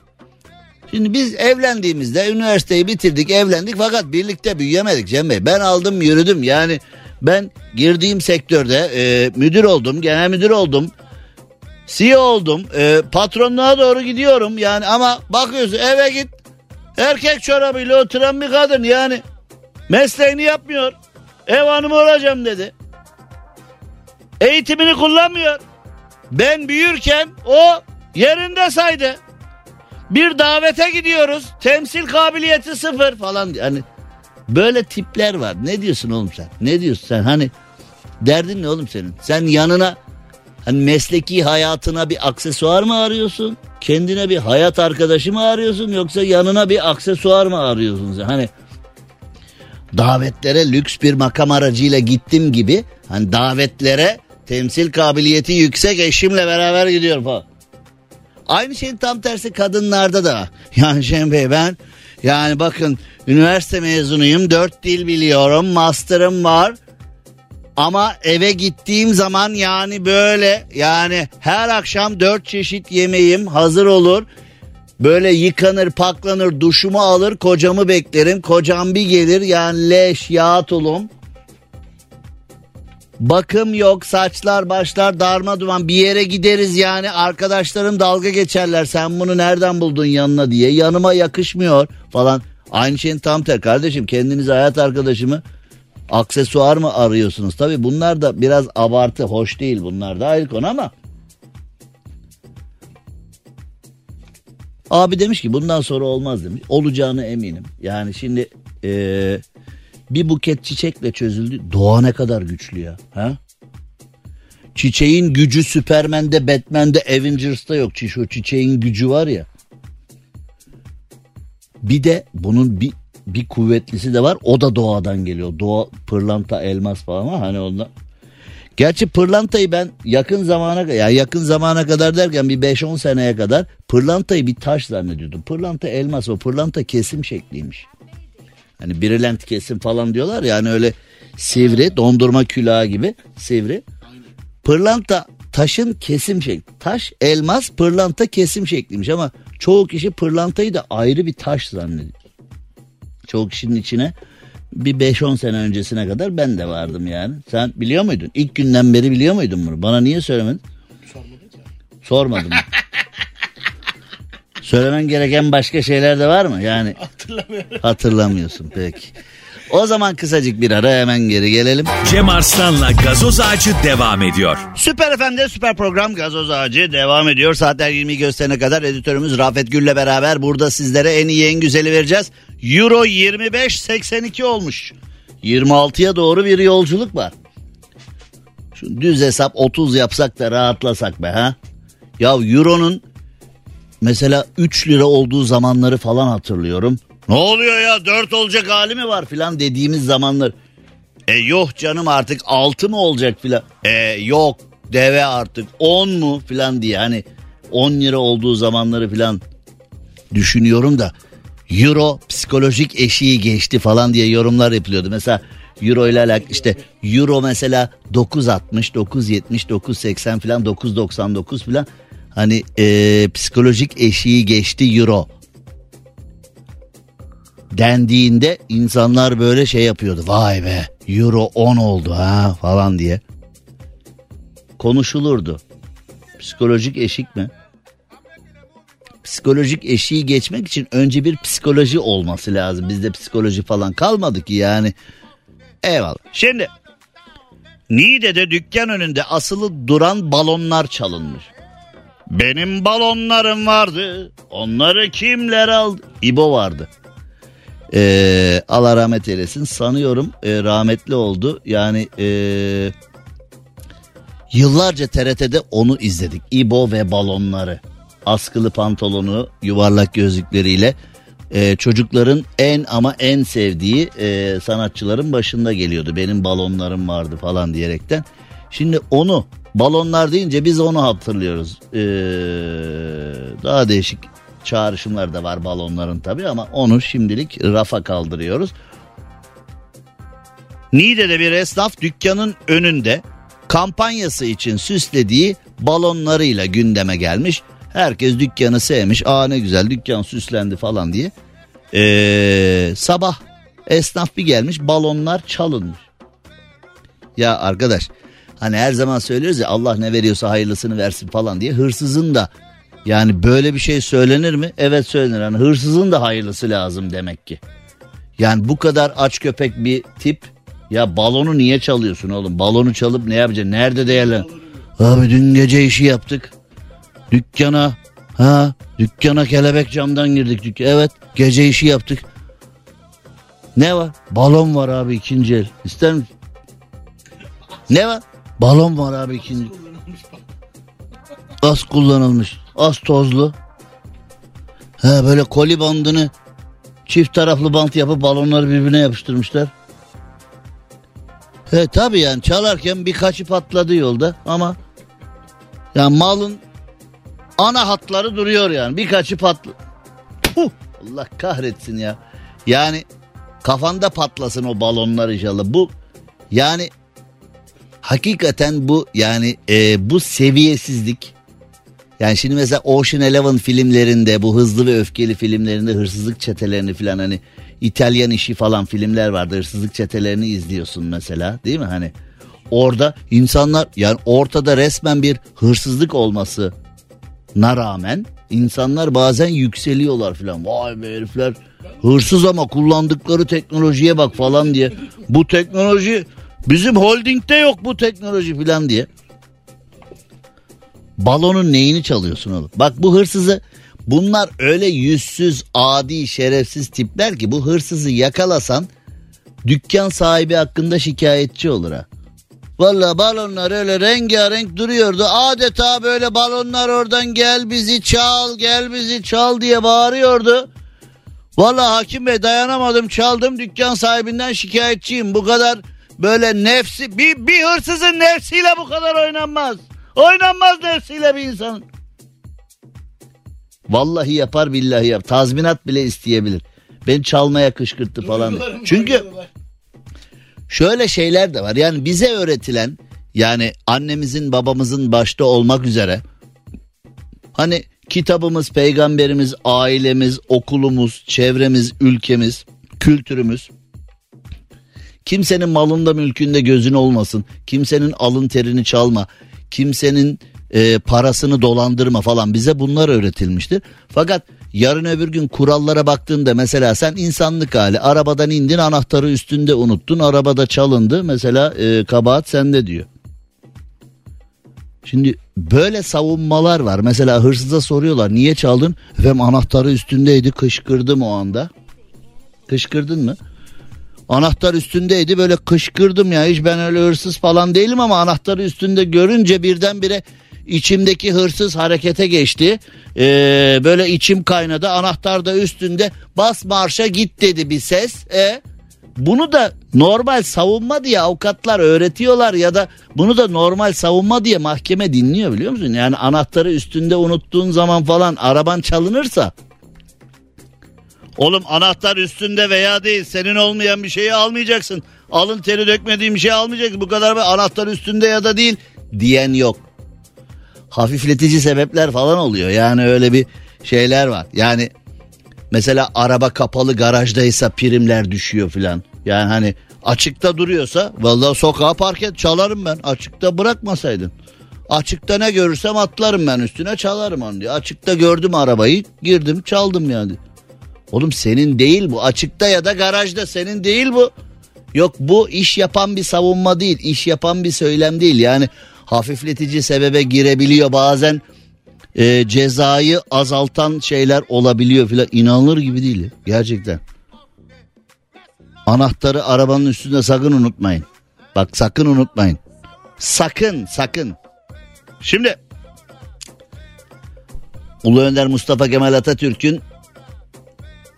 Şimdi biz evlendiğimizde üniversiteyi bitirdik evlendik fakat birlikte büyüyemedik Cem Bey. Ben aldım yürüdüm yani ben girdiğim sektörde e, müdür oldum genel müdür oldum. CEO oldum e, patronluğa doğru gidiyorum yani ama bakıyorsun eve git erkek çorabıyla oturan bir kadın yani mesleğini yapmıyor. Ev hanımı olacağım dedi. Eğitimini kullanmıyor. Ben büyürken o yerinde saydı. Bir davete gidiyoruz. Temsil kabiliyeti sıfır falan. Hani böyle tipler var. Ne diyorsun oğlum sen? Ne diyorsun sen? Hani derdin ne oğlum senin? Sen yanına hani mesleki hayatına bir aksesuar mı arıyorsun? Kendine bir hayat arkadaşı mı arıyorsun? Yoksa yanına bir aksesuar mı arıyorsun? Hani davetlere lüks bir makam aracıyla gittim gibi hani davetlere temsil kabiliyeti yüksek eşimle beraber gidiyorum falan. Aynı şeyin tam tersi kadınlarda da. Yani Şen Bey ben yani bakın üniversite mezunuyum dört dil biliyorum master'ım var. Ama eve gittiğim zaman yani böyle yani her akşam dört çeşit yemeğim hazır olur. Böyle yıkanır paklanır duşumu alır kocamı beklerim. Kocam bir gelir yani leş yağ tulum. Bakım yok saçlar başlar darma duman bir yere gideriz yani arkadaşlarım dalga geçerler sen bunu nereden buldun yanına diye yanıma yakışmıyor falan. Aynı şeyin tam ter kardeşim kendinize hayat arkadaşımı aksesuar mı arıyorsunuz? Tabi bunlar da biraz abartı hoş değil bunlar da ayrı konu ama. Abi demiş ki bundan sonra olmaz demiş. Olacağını eminim. Yani şimdi ee, bir buket çiçekle çözüldü. Doğa ne kadar güçlü ya. Ha? Çiçeğin gücü Superman'de, Batman'de, Avengers'ta yok. Şu çiçeğin gücü var ya. Bir de bunun bir bir kuvvetlisi de var. O da doğadan geliyor. Doğa pırlanta, elmas falan ama hani onda. Gerçi pırlantayı ben yakın zamana ya yani yakın zamana kadar derken bir 5-10 seneye kadar pırlantayı bir taş zannediyordum. Pırlanta elmas o pırlanta kesim şekliymiş. Hani brilent kesim falan diyorlar ya hani öyle sivri dondurma külahı gibi sivri. Pırlanta taşın kesim şekli. Taş elmas pırlanta kesim şekliymiş ama çoğu kişi pırlantayı da ayrı bir taş zannediyor. Çoğu kişinin içine bir 5-10 sene öncesine kadar ben de vardım yani. Sen biliyor muydun? İlk günden beri biliyor muydun bunu? Bana niye söylemedin? Sormadım. Sormadım. Söylemen gereken başka şeyler de var mı? Yani hatırlamıyorum. Hatırlamıyorsun peki. O zaman kısacık bir ara hemen geri gelelim. Cem Arslan'la gazoz ağacı devam ediyor. Süper FM'de süper program Gazoz Ağacı devam ediyor. Saatler 20 gösterene kadar editörümüz Rafet Gül'le beraber burada sizlere en iyi en güzeli vereceğiz. Euro 25.82 olmuş. 26'ya doğru bir yolculuk var. Şu düz hesap 30 yapsak da rahatlasak be ha. Ya Euro'nun mesela 3 lira olduğu zamanları falan hatırlıyorum. Ne oluyor ya 4 olacak hali mi var filan dediğimiz zamanlar. E yok canım artık 6 mı olacak filan. E yok deve artık 10 mu filan diye hani 10 lira olduğu zamanları filan düşünüyorum da Euro psikolojik eşiği geçti falan diye yorumlar yapılıyordu. Mesela Euro ile alakalı işte Euro mesela 9.60, 9.70, 9.80 falan 9.99 falan hani e, psikolojik eşiği geçti Euro dendiğinde insanlar böyle şey yapıyordu. Vay be Euro 10 oldu ha falan diye. Konuşulurdu. Psikolojik eşik mi? Psikolojik eşiği geçmek için önce bir psikoloji olması lazım. Bizde psikoloji falan kalmadı ki yani. Eyvallah. Şimdi Niğde'de dükkan önünde asılı duran balonlar çalınmış. Benim balonlarım vardı. Onları kimler aldı? İbo vardı. Ee, Allah rahmet eylesin. Sanıyorum e, rahmetli oldu. Yani e, yıllarca TRT'de onu izledik. İbo ve balonları. Askılı pantolonu, yuvarlak gözlükleriyle e, çocukların en ama en sevdiği e, sanatçıların başında geliyordu. Benim balonlarım vardı falan diyerekten. Şimdi onu balonlar deyince biz onu hatırlıyoruz. Ee, daha değişik çağrışımları da var balonların tabii ama onu şimdilik rafa kaldırıyoruz. Niğde'de bir esnaf dükkanın önünde kampanyası için süslediği balonlarıyla gündeme gelmiş. Herkes dükkanı sevmiş. Aa ne güzel dükkan süslendi falan diye. Ee, sabah esnaf bir gelmiş balonlar çalınmış. Ya arkadaş hani her zaman söylüyoruz ya Allah ne veriyorsa hayırlısını versin falan diye hırsızın da yani böyle bir şey söylenir mi? Evet söylenir. Yani hırsızın da hayırlısı lazım demek ki. Yani bu kadar aç köpek bir tip ya balonu niye çalıyorsun oğlum? Balonu çalıp ne yapacaksın? Nerede değerlen? Abi dün gece işi yaptık. Dükkana ha dükkana kelebek camdan girdik. Dük evet gece işi yaptık. Ne var? Balon var abi ikinci el. İster misin? Ne var? Balon var abi ikinci. Az kullanılmış. Az tozlu. He böyle koli bandını çift taraflı bant yapıp balonları birbirine yapıştırmışlar. He tabi yani çalarken birkaçı patladı yolda ama yani malın ana hatları duruyor yani birkaçı patlı. Puh, Allah kahretsin ya. Yani kafanda patlasın o balonlar inşallah. Bu yani hakikaten bu yani e, bu seviyesizlik yani şimdi mesela Ocean Eleven filmlerinde bu hızlı ve öfkeli filmlerinde hırsızlık çetelerini falan hani İtalyan işi falan filmler vardı hırsızlık çetelerini izliyorsun mesela değil mi? Hani orada insanlar yani ortada resmen bir hırsızlık olması na rağmen insanlar bazen yükseliyorlar falan vay be herifler hırsız ama kullandıkları teknolojiye bak falan diye. Bu teknoloji bizim holdingde yok bu teknoloji falan diye balonun neyini çalıyorsun oğlum? Bak bu hırsızı bunlar öyle yüzsüz, adi, şerefsiz tipler ki bu hırsızı yakalasan dükkan sahibi hakkında şikayetçi olur ha. Valla balonlar öyle rengarenk duruyordu. Adeta böyle balonlar oradan gel bizi çal, gel bizi çal diye bağırıyordu. Valla hakim bey dayanamadım çaldım dükkan sahibinden şikayetçiyim. Bu kadar böyle nefsi bir, bir hırsızın nefsiyle bu kadar oynanmaz. Oynanmaz nefsiyle bir insan. Vallahi yapar billahi yap. Tazminat bile isteyebilir. Ben çalmaya kışkırttı falan. Çünkü şöyle şeyler de var. Yani bize öğretilen yani annemizin babamızın başta olmak üzere hani kitabımız, peygamberimiz, ailemiz, okulumuz, çevremiz, ülkemiz, kültürümüz kimsenin malında mülkünde gözün olmasın. Kimsenin alın terini çalma kimsenin e, parasını dolandırma falan bize bunlar öğretilmiştir. Fakat yarın öbür gün kurallara baktığında mesela sen insanlık hali arabadan indin anahtarı üstünde unuttun arabada çalındı mesela e, kabahat sende diyor. Şimdi böyle savunmalar var. Mesela hırsıza soruyorlar niye çaldın? Efendim anahtarı üstündeydi kışkırdım o anda. Kışkırdın mı? Anahtar üstündeydi böyle kışkırdım ya hiç ben öyle hırsız falan değilim ama anahtarı üstünde görünce birdenbire içimdeki hırsız harekete geçti. Ee, böyle içim kaynadı anahtar da üstünde bas marşa git dedi bir ses. E bunu da normal savunma diye avukatlar öğretiyorlar ya da bunu da normal savunma diye mahkeme dinliyor biliyor musun? Yani anahtarı üstünde unuttuğun zaman falan araban çalınırsa Oğlum anahtar üstünde veya değil senin olmayan bir şeyi almayacaksın. Alın teri dökmediğin bir şey almayacaksın. Bu kadar bir anahtar üstünde ya da değil diyen yok. Hafifletici sebepler falan oluyor. Yani öyle bir şeyler var. Yani mesela araba kapalı garajdaysa primler düşüyor filan. Yani hani açıkta duruyorsa vallahi sokağa park et çalarım ben. Açıkta bırakmasaydın. Açıkta ne görürsem atlarım ben üstüne çalarım onu diye. Açıkta gördüm arabayı girdim çaldım yani. Oğlum senin değil bu açıkta ya da garajda senin değil bu. Yok bu iş yapan bir savunma değil iş yapan bir söylem değil yani hafifletici sebebe girebiliyor bazen e, cezayı azaltan şeyler olabiliyor filan inanılır gibi değil gerçekten. Anahtarı arabanın üstünde sakın unutmayın. Bak sakın unutmayın. Sakın sakın. Şimdi Ulu Önder Mustafa Kemal Atatürk'ün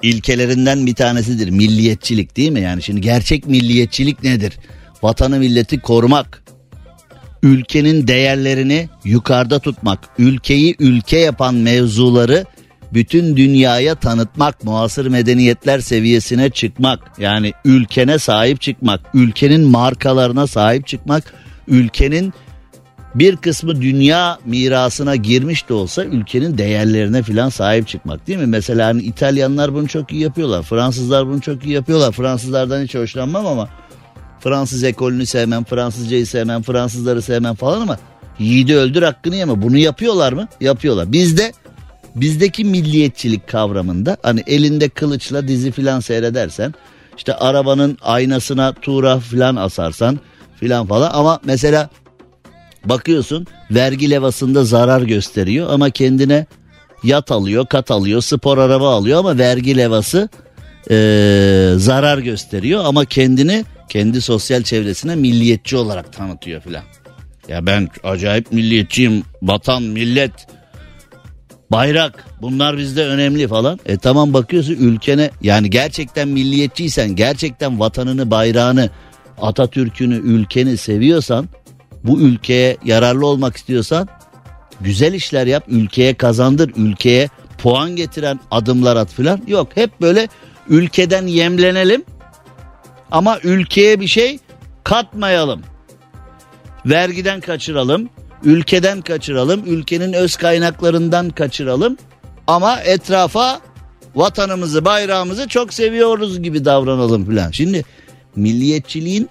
ilkelerinden bir tanesidir. Milliyetçilik değil mi? Yani şimdi gerçek milliyetçilik nedir? Vatanı milleti korumak. Ülkenin değerlerini yukarıda tutmak. Ülkeyi ülke yapan mevzuları bütün dünyaya tanıtmak, muasır medeniyetler seviyesine çıkmak, yani ülkene sahip çıkmak, ülkenin markalarına sahip çıkmak, ülkenin bir kısmı dünya mirasına girmiş de olsa ülkenin değerlerine filan sahip çıkmak değil mi? Mesela hani İtalyanlar bunu çok iyi yapıyorlar. Fransızlar bunu çok iyi yapıyorlar. Fransızlardan hiç hoşlanmam ama Fransız ekolünü sevmem, Fransızcayı sevmem, Fransızları sevmem falan ama yiğidi öldür hakkını yeme. Bunu yapıyorlar mı? Yapıyorlar. Bizde bizdeki milliyetçilik kavramında hani elinde kılıçla dizi filan seyredersen işte arabanın aynasına tuğra filan asarsan filan falan ama mesela bakıyorsun vergi levasında zarar gösteriyor ama kendine yat alıyor, kat alıyor, spor araba alıyor ama vergi levası eee, zarar gösteriyor ama kendini kendi sosyal çevresine milliyetçi olarak tanıtıyor filan. Ya ben acayip milliyetçiyim, vatan, millet, bayrak bunlar bizde önemli falan. E tamam bakıyorsun ülkene yani gerçekten milliyetçiysen, gerçekten vatanını, bayrağını, Atatürk'ünü, ülkeni seviyorsan, bu ülkeye yararlı olmak istiyorsan güzel işler yap, ülkeye kazandır, ülkeye puan getiren adımlar at filan. Yok hep böyle ülkeden yemlenelim ama ülkeye bir şey katmayalım. Vergiden kaçıralım, ülkeden kaçıralım, ülkenin öz kaynaklarından kaçıralım ama etrafa vatanımızı, bayrağımızı çok seviyoruz gibi davranalım filan. Şimdi milliyetçiliğin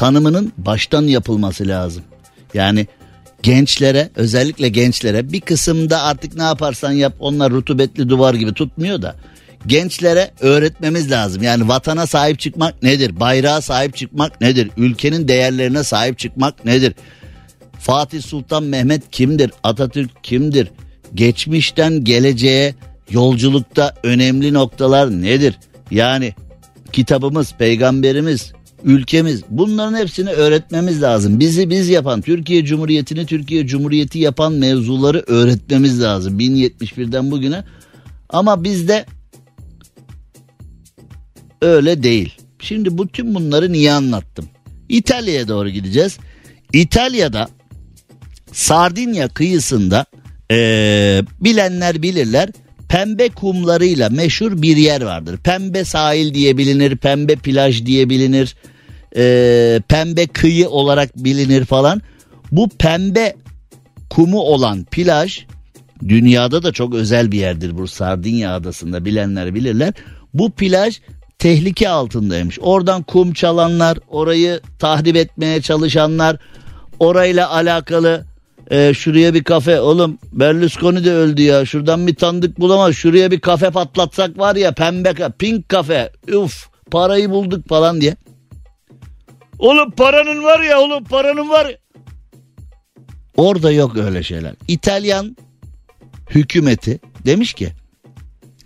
tanımının baştan yapılması lazım. Yani gençlere özellikle gençlere bir kısımda artık ne yaparsan yap onlar rutubetli duvar gibi tutmuyor da gençlere öğretmemiz lazım. Yani vatana sahip çıkmak nedir? Bayrağa sahip çıkmak nedir? Ülkenin değerlerine sahip çıkmak nedir? Fatih Sultan Mehmet kimdir? Atatürk kimdir? Geçmişten geleceğe yolculukta önemli noktalar nedir? Yani kitabımız, peygamberimiz, ülkemiz bunların hepsini öğretmemiz lazım. Bizi biz yapan, Türkiye Cumhuriyeti'ni Türkiye Cumhuriyeti yapan mevzuları öğretmemiz lazım 1071'den bugüne. Ama bizde öyle değil. Şimdi bütün bunları niye anlattım? İtalya'ya doğru gideceğiz. İtalya'da Sardinya kıyısında eee, bilenler bilirler pembe kumlarıyla meşhur bir yer vardır. Pembe sahil diye bilinir, pembe plaj diye bilinir, eee, pembe kıyı olarak bilinir falan. Bu pembe kumu olan plaj dünyada da çok özel bir yerdir bu Sardinya adasında bilenler bilirler. Bu plaj tehlike altındaymış. Oradan kum çalanlar, orayı tahrip etmeye çalışanlar, orayla alakalı e, şuraya bir kafe oğlum Berlusconi de öldü ya şuradan bir tanıdık bulamaz şuraya bir kafe patlatsak var ya pembe ka- pink kafe uf parayı bulduk falan diye. Oğlum paranın var ya oğlum paranın var. ya. Orada yok öyle şeyler. İtalyan hükümeti demiş ki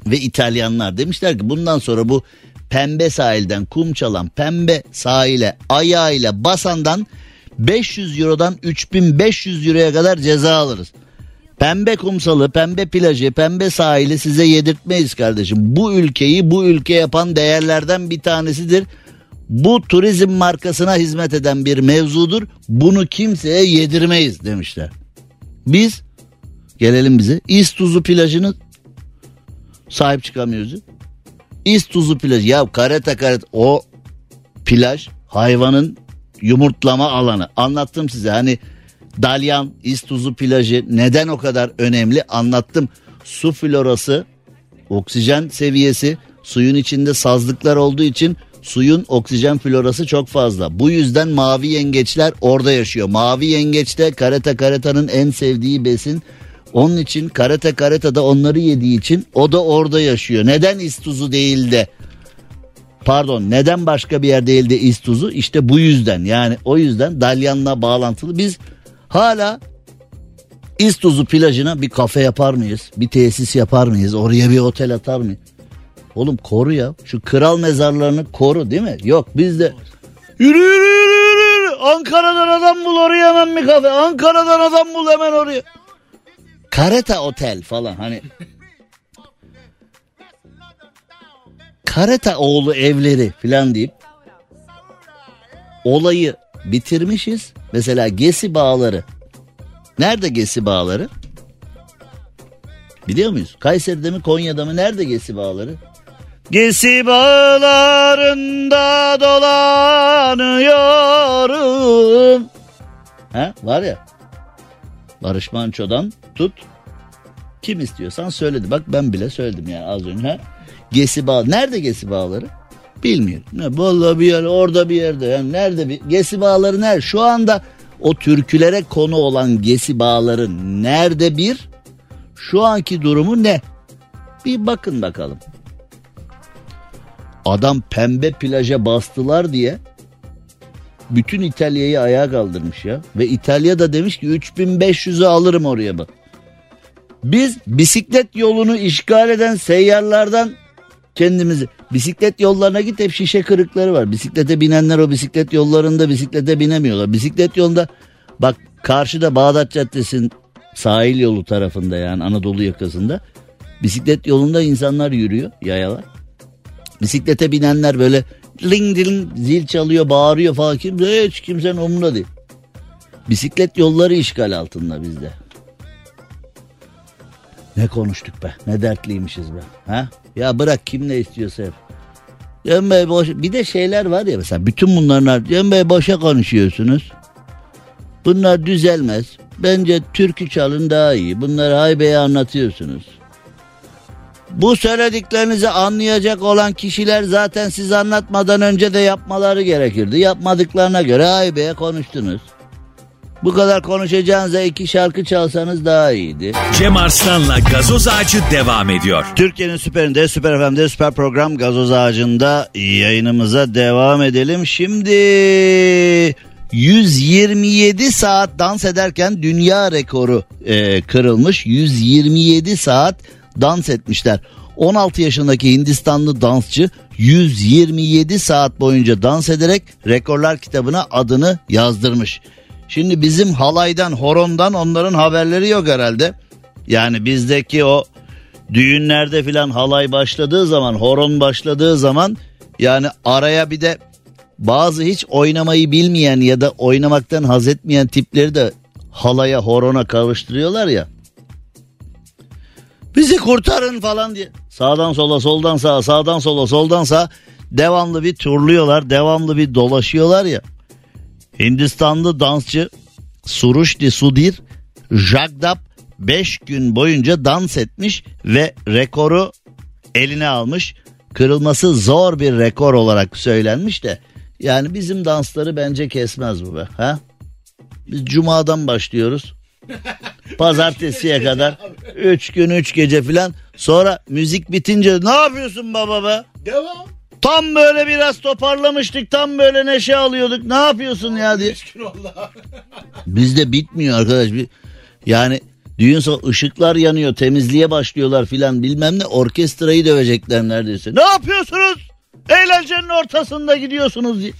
ve İtalyanlar demişler ki bundan sonra bu pembe sahilden kum çalan pembe sahile ayağıyla basandan 500 eurodan 3500 euroya kadar ceza alırız. Pembe kumsalı, pembe plajı, pembe sahili size yedirtmeyiz kardeşim. Bu ülkeyi bu ülke yapan değerlerden bir tanesidir. Bu turizm markasına hizmet eden bir mevzudur. Bunu kimseye yedirmeyiz demişler. Biz gelelim bize İstuzu plajını sahip çıkamıyoruz. İstuzu plajı ya kareta kareta o plaj hayvanın yumurtlama alanı. Anlattım size hani Dalyan İstuzu plajı neden o kadar önemli anlattım. Su florası, oksijen seviyesi, suyun içinde sazlıklar olduğu için suyun oksijen florası çok fazla. Bu yüzden mavi yengeçler orada yaşıyor. Mavi yengeçte kareta kareta'nın en sevdiği besin. Onun için kareta kareta da onları yediği için o da orada yaşıyor. Neden İstuzu değil de Pardon neden başka bir yer değil de İstuzu? İşte bu yüzden yani o yüzden Dalyan'la bağlantılı biz hala İstuzu plajına bir kafe yapar mıyız? Bir tesis yapar mıyız? Oraya bir otel atar mıyız? Oğlum koru ya. Şu kral mezarlarını koru değil mi? Yok biz de yürü yürü yürü. yürü. Ankara'dan adam bul oraya hemen bir kafe. Ankara'dan adam bul hemen oraya. Kareta Otel falan hani Kareta oğlu evleri falan deyip olayı bitirmişiz. Mesela Gesi Bağları. Nerede Gesi Bağları? Biliyor muyuz? Kayseri'de mi Konya'da mı nerede Gesi Bağları? Gesi bağlarında dolanıyorum. Ha var ya. Barış Manço'dan tut. Kim istiyorsan söyledi. Bak ben bile söyledim yani az önce. Ha? Gesi Bağ. Nerede Gesi Bağları? Bilmiyorum. Ne, vallahi bir yer orada bir yerde. Yani nerede bir Gesi Bağları nerede? Şu anda o türkülere konu olan Gesi Bağları nerede bir? Şu anki durumu ne? Bir bakın bakalım. Adam pembe plaja bastılar diye bütün İtalya'yı ayağa kaldırmış ya. Ve İtalya da demiş ki 3500'ü alırım oraya bak. Biz bisiklet yolunu işgal eden seyyarlardan kendimizi bisiklet yollarına git hep şişe kırıkları var. Bisiklete binenler o bisiklet yollarında bisiklete binemiyorlar. Bisiklet yolunda bak karşıda Bağdat Caddesi'nin sahil yolu tarafında yani Anadolu yakasında bisiklet yolunda insanlar yürüyor yayalar. Bisiklete binenler böyle ling ding zil çalıyor bağırıyor falan kimse hiç kimsenin umurunda değil. Bisiklet yolları işgal altında bizde. Ne konuştuk be ne dertliymişiz be. Ha? Ya bırak kim ne istiyorsa hep. Cem Bey boş... Bir de şeyler var ya mesela bütün bunların Cem Bey boşa konuşuyorsunuz. Bunlar düzelmez. Bence türkü çalın daha iyi. Bunları haybeye anlatıyorsunuz. Bu söylediklerinizi anlayacak olan kişiler zaten siz anlatmadan önce de yapmaları gerekirdi. Yapmadıklarına göre haybeye konuştunuz. Bu kadar konuşacağınıza iki şarkı çalsanız daha iyiydi. Cem Arslan'la gazoz ağacı devam ediyor. Türkiye'nin süperinde, süper FM'de, süper program Gazoz Ağacı'nda yayınımıza devam edelim. Şimdi 127 saat dans ederken dünya rekoru e, kırılmış. 127 saat dans etmişler. 16 yaşındaki Hindistanlı dansçı 127 saat boyunca dans ederek rekorlar kitabına adını yazdırmış. Şimdi bizim halaydan, horondan onların haberleri yok herhalde. Yani bizdeki o düğünlerde filan halay başladığı zaman, horon başladığı zaman yani araya bir de bazı hiç oynamayı bilmeyen ya da oynamaktan haz etmeyen tipleri de halaya, horona kavuşturuyorlar ya. Bizi kurtarın falan diye. Sağdan sola, soldan sağa, sağdan sola, soldan sağa devamlı bir turluyorlar, devamlı bir dolaşıyorlar ya. Hindistanlı dansçı Suruşti Sudir Jagdap 5 gün boyunca dans etmiş ve rekoru eline almış. Kırılması zor bir rekor olarak söylenmiş de yani bizim dansları bence kesmez bu be. Ha? Biz cumadan başlıyoruz. Pazartesiye kadar 3 gün 3 gece filan sonra müzik bitince ne yapıyorsun baba be? Devam. Tam böyle biraz toparlamıştık. Tam böyle neşe alıyorduk. Ne yapıyorsun ya diye. Bizde bitmiyor arkadaş. Yani düğün sonra ışıklar yanıyor. Temizliğe başlıyorlar filan bilmem ne. Orkestrayı dövecekler neredeyse. Ne yapıyorsunuz? Eğlencenin ortasında gidiyorsunuz diye.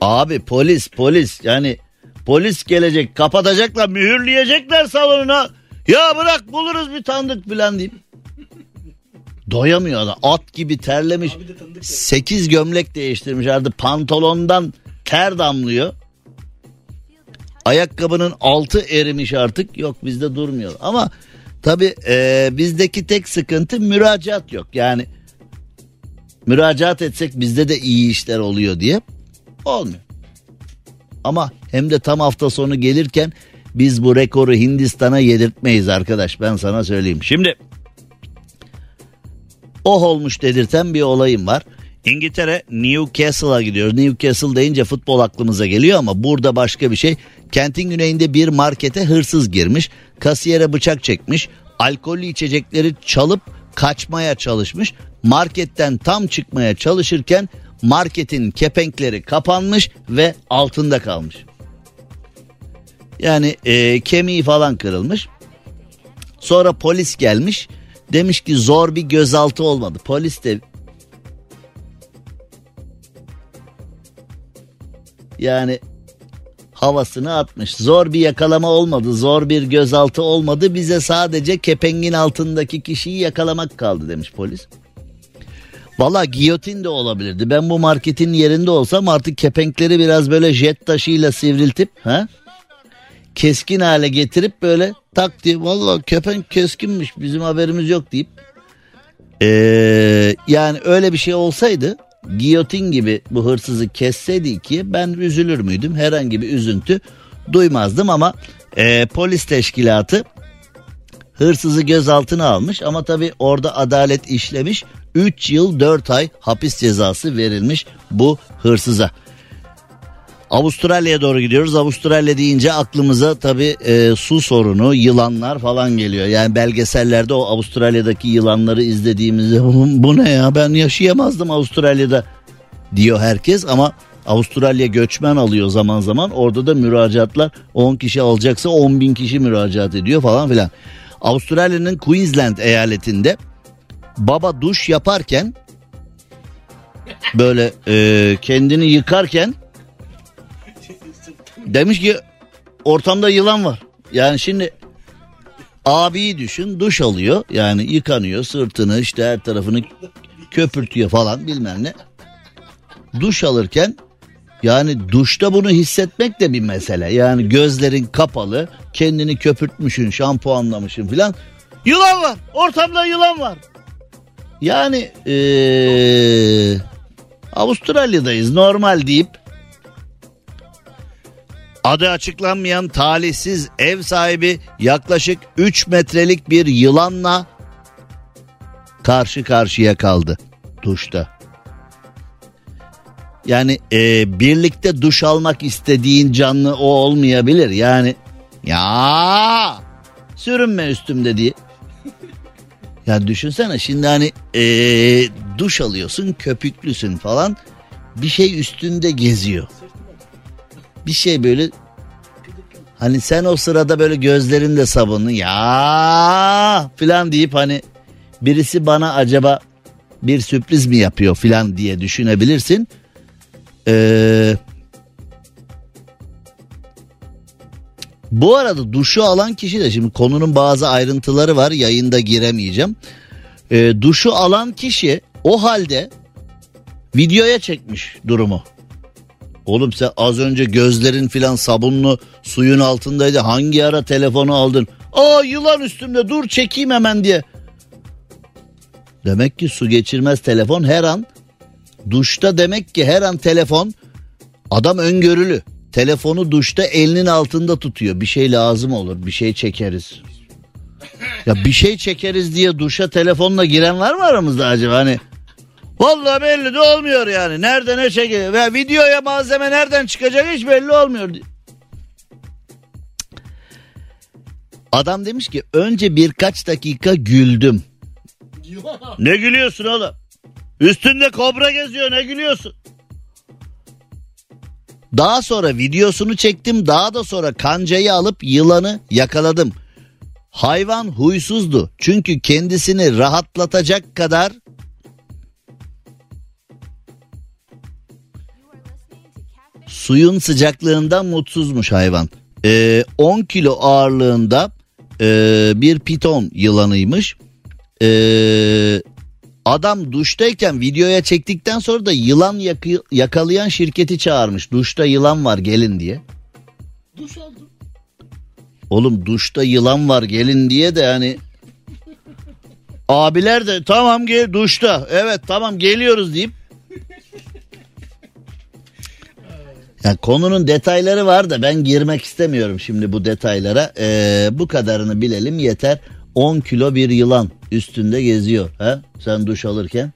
Abi polis polis yani polis gelecek kapatacaklar mühürleyecekler salonuna. Ya bırak buluruz bir tanıdık filan deyip. Doyamıyor adam. At gibi terlemiş. Sekiz gömlek değiştirmiş artık pantolondan ter damlıyor. Ayakkabının altı erimiş artık. Yok bizde durmuyor. Ama tabi bizdeki tek sıkıntı müracaat yok. Yani müracaat etsek bizde de iyi işler oluyor diye olmuyor. Ama hem de tam hafta sonu gelirken biz bu rekoru Hindistan'a yedirtmeyiz arkadaş ben sana söyleyeyim. Şimdi oh olmuş dedirten bir olayım var. İngiltere Newcastle'a gidiyoruz. Newcastle deyince futbol aklımıza geliyor ama burada başka bir şey. Kentin güneyinde bir markete hırsız girmiş. Kasiyere bıçak çekmiş. Alkollü içecekleri çalıp kaçmaya çalışmış. Marketten tam çıkmaya çalışırken marketin kepenkleri kapanmış ve altında kalmış. Yani e, kemiği falan kırılmış. Sonra polis gelmiş. Demiş ki zor bir gözaltı olmadı. Polis de yani havasını atmış. Zor bir yakalama olmadı. Zor bir gözaltı olmadı. Bize sadece kepengin altındaki kişiyi yakalamak kaldı demiş polis. Valla giyotin de olabilirdi. Ben bu marketin yerinde olsam artık kepenkleri biraz böyle jet taşıyla sivriltip ha? Keskin hale getirip böyle tak diye valla kepenk keskinmiş bizim haberimiz yok deyip ee, yani öyle bir şey olsaydı giyotin gibi bu hırsızı kesseydi ikiye ben üzülür müydüm? Herhangi bir üzüntü duymazdım ama ee, polis teşkilatı hırsızı gözaltına almış ama tabi orada adalet işlemiş 3 yıl 4 ay hapis cezası verilmiş bu hırsıza. Avustralya'ya doğru gidiyoruz. Avustralya deyince aklımıza tabi e, su sorunu, yılanlar falan geliyor. Yani belgesellerde o Avustralya'daki yılanları izlediğimizde bu ne ya ben yaşayamazdım Avustralya'da diyor herkes ama Avustralya göçmen alıyor zaman zaman. Orada da müracaatlar 10 kişi alacaksa 10 bin kişi müracaat ediyor falan filan. Avustralya'nın Queensland eyaletinde baba duş yaparken böyle e, kendini yıkarken demiş ki ortamda yılan var. Yani şimdi abiyi düşün duş alıyor yani yıkanıyor sırtını işte her tarafını köpürtüyor falan bilmem ne. Duş alırken yani duşta bunu hissetmek de bir mesele. Yani gözlerin kapalı, kendini köpürtmüşün, şampuanlamışın filan. Yılan var, ortamda yılan var. Yani ee, Avustralya'dayız normal deyip adı açıklanmayan talihsiz ev sahibi yaklaşık 3 metrelik bir yılanla karşı karşıya kaldı duşta. Yani e, birlikte duş almak istediğin canlı o olmayabilir. Yani ya sürünme üstümde diye. Ya düşünsene şimdi hani e, duş alıyorsun köpüklüsün falan bir şey üstünde geziyor. Bir şey böyle hani sen o sırada böyle gözlerinde sabunlu ya falan deyip hani birisi bana acaba bir sürpriz mi yapıyor falan diye düşünebilirsin. Ee, bu arada duşu alan kişi de şimdi konunun bazı ayrıntıları var yayında giremeyeceğim. Ee, duşu alan kişi o halde videoya çekmiş durumu. Oğlum sen az önce gözlerin filan sabunlu suyun altındaydı. Hangi ara telefonu aldın? Aa yılan üstümde dur çekeyim hemen diye. Demek ki su geçirmez telefon her an Duşta demek ki her an telefon adam öngörülü. Telefonu duşta elinin altında tutuyor. Bir şey lazım olur. Bir şey çekeriz. Ya bir şey çekeriz diye duşa telefonla giren var mı aramızda acaba hani? Vallahi belli de olmuyor yani. Nerede ne çekiyor? Ve videoya malzeme nereden çıkacak hiç belli olmuyor. Adam demiş ki önce birkaç dakika güldüm. ne gülüyorsun oğlum? Üstünde kobra geziyor ne gülüyorsun? Daha sonra videosunu çektim. Daha da sonra kancayı alıp yılanı yakaladım. Hayvan huysuzdu. Çünkü kendisini rahatlatacak kadar suyun sıcaklığından mutsuzmuş hayvan. Ee, 10 kilo ağırlığında e, bir piton yılanıymış. Ee, Adam duştayken videoya çektikten sonra da yılan yakı, yakalayan şirketi çağırmış. Duşta yılan var gelin diye. Duş aldım. Oğlum duşta yılan var gelin diye de hani abiler de tamam gel duşta evet tamam geliyoruz deyip yani konunun detayları var da ben girmek istemiyorum şimdi bu detaylara. Ee, bu kadarını bilelim yeter. 10 kilo bir yılan üstünde geziyor. Ha? Sen duş alırken.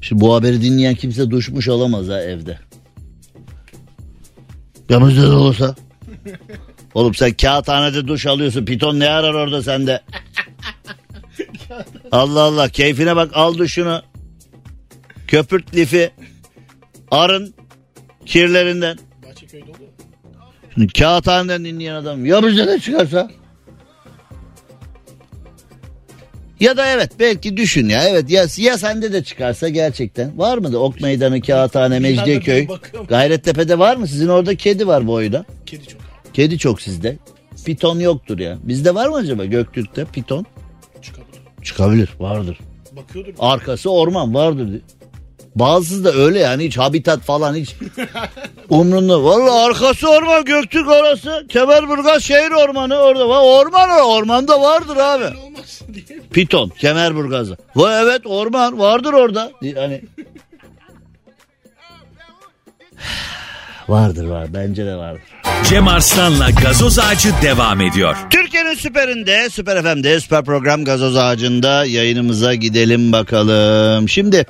Şimdi bu haberi dinleyen kimse duşmuş olamaz ha evde. Ya bizde de olsa. Oğlum sen kağıthanede duş alıyorsun. Piton ne arar orada sende? Allah Allah keyfine bak al duşunu. Köpürt lifi. Arın kirlerinden. Bahçeköy'de oluyor. Şimdi kağıthaneden dinleyen adam ya bize de çıkarsa? Ya da evet belki düşün ya evet ya, ya sende de çıkarsa gerçekten var mı da Ok Meydanı, Kağıthane, Mecidiyeköy. Gayrettepe'de var mı? Sizin orada kedi var bu oyunda. Kedi çok. Kedi çok sizde. Piton yoktur ya. Bizde var mı acaba Göktürk'te piton? Çıkabilir. Çıkabilir vardır. Bakıyordur. Arkası orman vardır. Bazısı da öyle yani hiç habitat falan hiç umrunda. Valla arkası orman Göktürk orası. Kemerburgaz şehir ormanı orada. var. Orman o ormanda vardır abi. Piton Kemerburgaz'da. Va evet orman vardır orada. Hani vardır var bence de vardır. Cem Arslan'la gazoz ağacı devam ediyor. Türkiye'nin süperinde, Süper FM'de, Süper Program Gazoz Ağacı'nda yayınımıza gidelim bakalım. Şimdi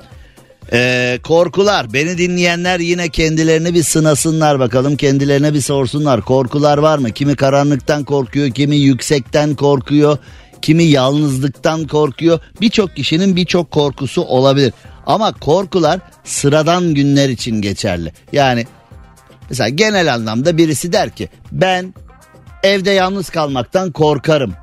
eee, korkular, beni dinleyenler yine kendilerini bir sınasınlar bakalım. Kendilerine bir sorsunlar. Korkular var mı? Kimi karanlıktan korkuyor, kimi yüksekten korkuyor, kimi yalnızlıktan korkuyor. Birçok kişinin birçok korkusu olabilir. Ama korkular sıradan günler için geçerli. Yani mesela genel anlamda birisi der ki ben evde yalnız kalmaktan korkarım.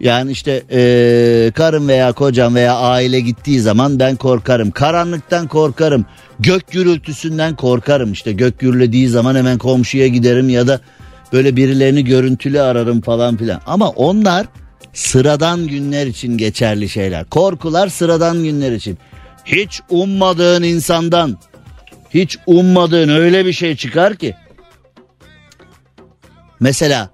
Yani işte eee, karım veya kocam veya aile gittiği zaman ben korkarım. Karanlıktan korkarım. Gök gürültüsünden korkarım. İşte gök gürlediği zaman hemen komşuya giderim ya da böyle birilerini görüntülü ararım falan filan. Ama onlar sıradan günler için geçerli şeyler. Korkular sıradan günler için. Hiç ummadığın insandan hiç ummadığın öyle bir şey çıkar ki. Mesela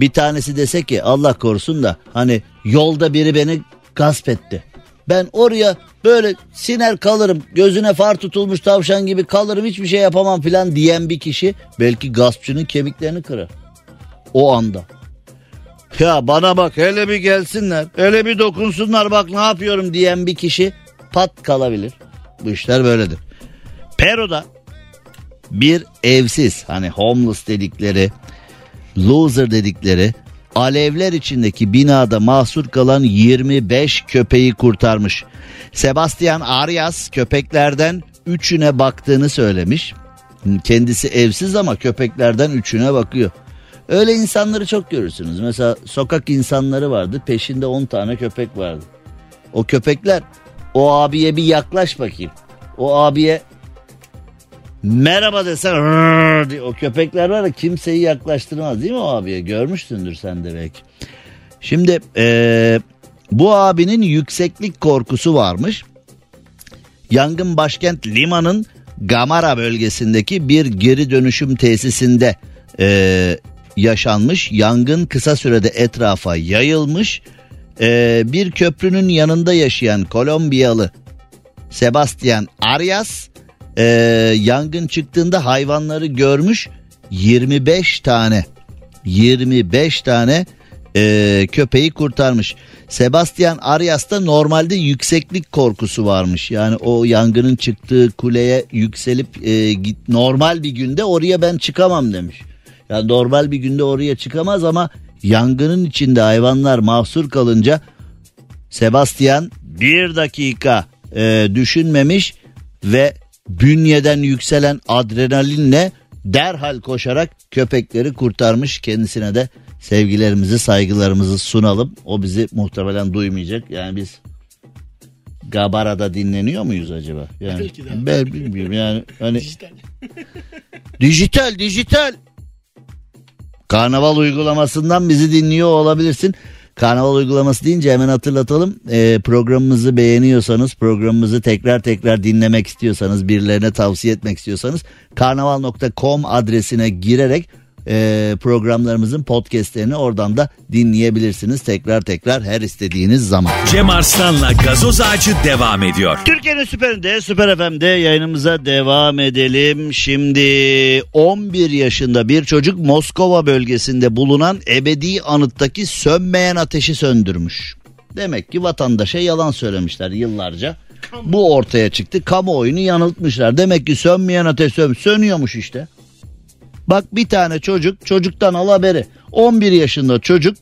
bir tanesi dese ki Allah korusun da hani yolda biri beni gasp etti. Ben oraya böyle siner kalırım gözüne far tutulmuş tavşan gibi kalırım hiçbir şey yapamam filan diyen bir kişi belki gaspçının kemiklerini kırar. O anda. Ya bana bak hele bir gelsinler hele bir dokunsunlar bak ne yapıyorum diyen bir kişi pat kalabilir. Bu işler böyledir. Peru'da bir evsiz hani homeless dedikleri loser dedikleri alevler içindeki binada mahsur kalan 25 köpeği kurtarmış. Sebastian Arias köpeklerden 3'üne baktığını söylemiş. Kendisi evsiz ama köpeklerden 3'üne bakıyor. Öyle insanları çok görürsünüz. Mesela sokak insanları vardı peşinde 10 tane köpek vardı. O köpekler o abiye bir yaklaş bakayım. O abiye merhaba desen diye o köpekler var ya kimseyi yaklaştırmaz değil mi o abiye? Görmüşsündür sen de belki. Şimdi eee, bu abinin yükseklik korkusu varmış. Yangın başkent Lima'nın Gamara bölgesindeki bir geri dönüşüm tesisinde eee, yaşanmış. Yangın kısa sürede etrafa yayılmış. Eee, bir köprünün yanında yaşayan Kolombiyalı Sebastian Arias eee, yangın çıktığında hayvanları görmüş 25 tane 25 tane eee, köpeği kurtarmış. Sebastian Arias'ta normalde yükseklik korkusu varmış. Yani o yangının çıktığı kuleye yükselip eee, git normal bir günde oraya ben çıkamam demiş. Yani normal bir günde oraya çıkamaz ama yangının içinde hayvanlar mahsur kalınca Sebastian bir dakika e, düşünmemiş ve bünyeden yükselen adrenalinle derhal koşarak köpekleri kurtarmış. Kendisine de sevgilerimizi saygılarımızı sunalım. O bizi muhtemelen duymayacak. Yani biz Gabara'da dinleniyor muyuz acaba? Yani Belki de. ben bilmiyorum yani hani Dijital. Dijital dijital. Karnaval uygulamasından bizi dinliyor olabilirsin. Karnaval uygulaması deyince hemen hatırlatalım. Ee, programımızı beğeniyorsanız, programımızı tekrar tekrar dinlemek istiyorsanız, birilerine tavsiye etmek istiyorsanız karnaval.com adresine girerek e, programlarımızın podcastlerini oradan da dinleyebilirsiniz. Tekrar tekrar her istediğiniz zaman. Cem Arslan'la gazoz ağacı devam ediyor. Türkiye'nin süperinde Süper FM'de yayınımıza devam edelim. Şimdi 11 yaşında bir çocuk Moskova bölgesinde bulunan ebedi anıttaki sönmeyen ateşi söndürmüş. Demek ki vatandaşa yalan söylemişler yıllarca. Bu ortaya çıktı. Kamuoyunu yanıltmışlar. Demek ki sönmeyen ateş sön sönüyormuş işte. Bak bir tane çocuk çocuktan al haberi. 11 yaşında çocuk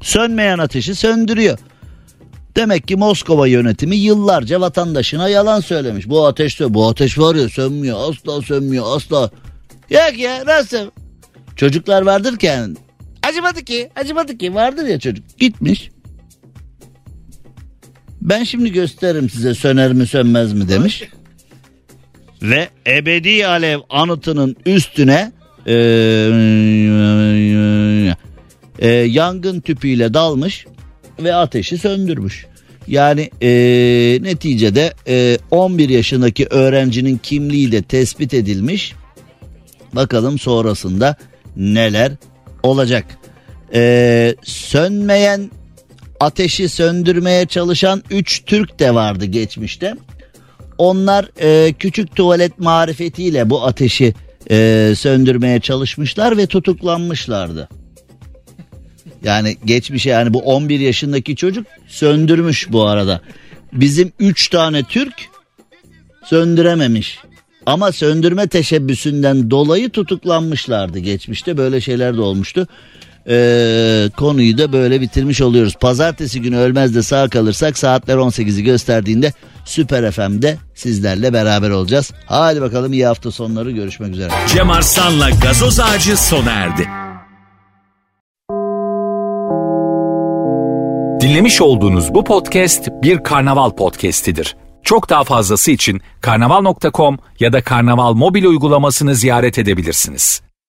sönmeyen ateşi söndürüyor. Demek ki Moskova yönetimi yıllarca vatandaşına yalan söylemiş. Bu ateş bu ateş var ya sönmüyor asla sönmüyor asla. Yok ya nasıl? Çocuklar vardır ki yani. Acımadı ki acımadı ki vardır ya çocuk. Gitmiş. Ben şimdi gösteririm size söner mi sönmez mi demiş. Ve ebedi alev anıtının üstüne eee, e, yangın tüpüyle dalmış ve ateşi söndürmüş. Yani e, neticede e, 11 yaşındaki öğrencinin kimliği de tespit edilmiş. Bakalım sonrasında neler olacak. E, sönmeyen ateşi söndürmeye çalışan 3 Türk de vardı geçmişte. Onlar e, küçük tuvalet marifetiyle bu ateşi e, söndürmeye çalışmışlar ve tutuklanmışlardı. Yani geçmişe yani bu 11 yaşındaki çocuk söndürmüş bu arada. Bizim 3 tane Türk söndürememiş. Ama söndürme teşebbüsünden dolayı tutuklanmışlardı geçmişte böyle şeyler de olmuştu. Ee, konuyu da böyle bitirmiş oluyoruz. Pazartesi günü ölmez de sağ kalırsak saatler 18'i gösterdiğinde Süper FM'de sizlerle beraber olacağız. Hadi bakalım iyi hafta sonları görüşmek üzere. Cem Arslan'la gazoz ağacı sona erdi. Dinlemiş olduğunuz bu podcast bir karnaval podcastidir. Çok daha fazlası için karnaval.com ya da karnaval mobil uygulamasını ziyaret edebilirsiniz.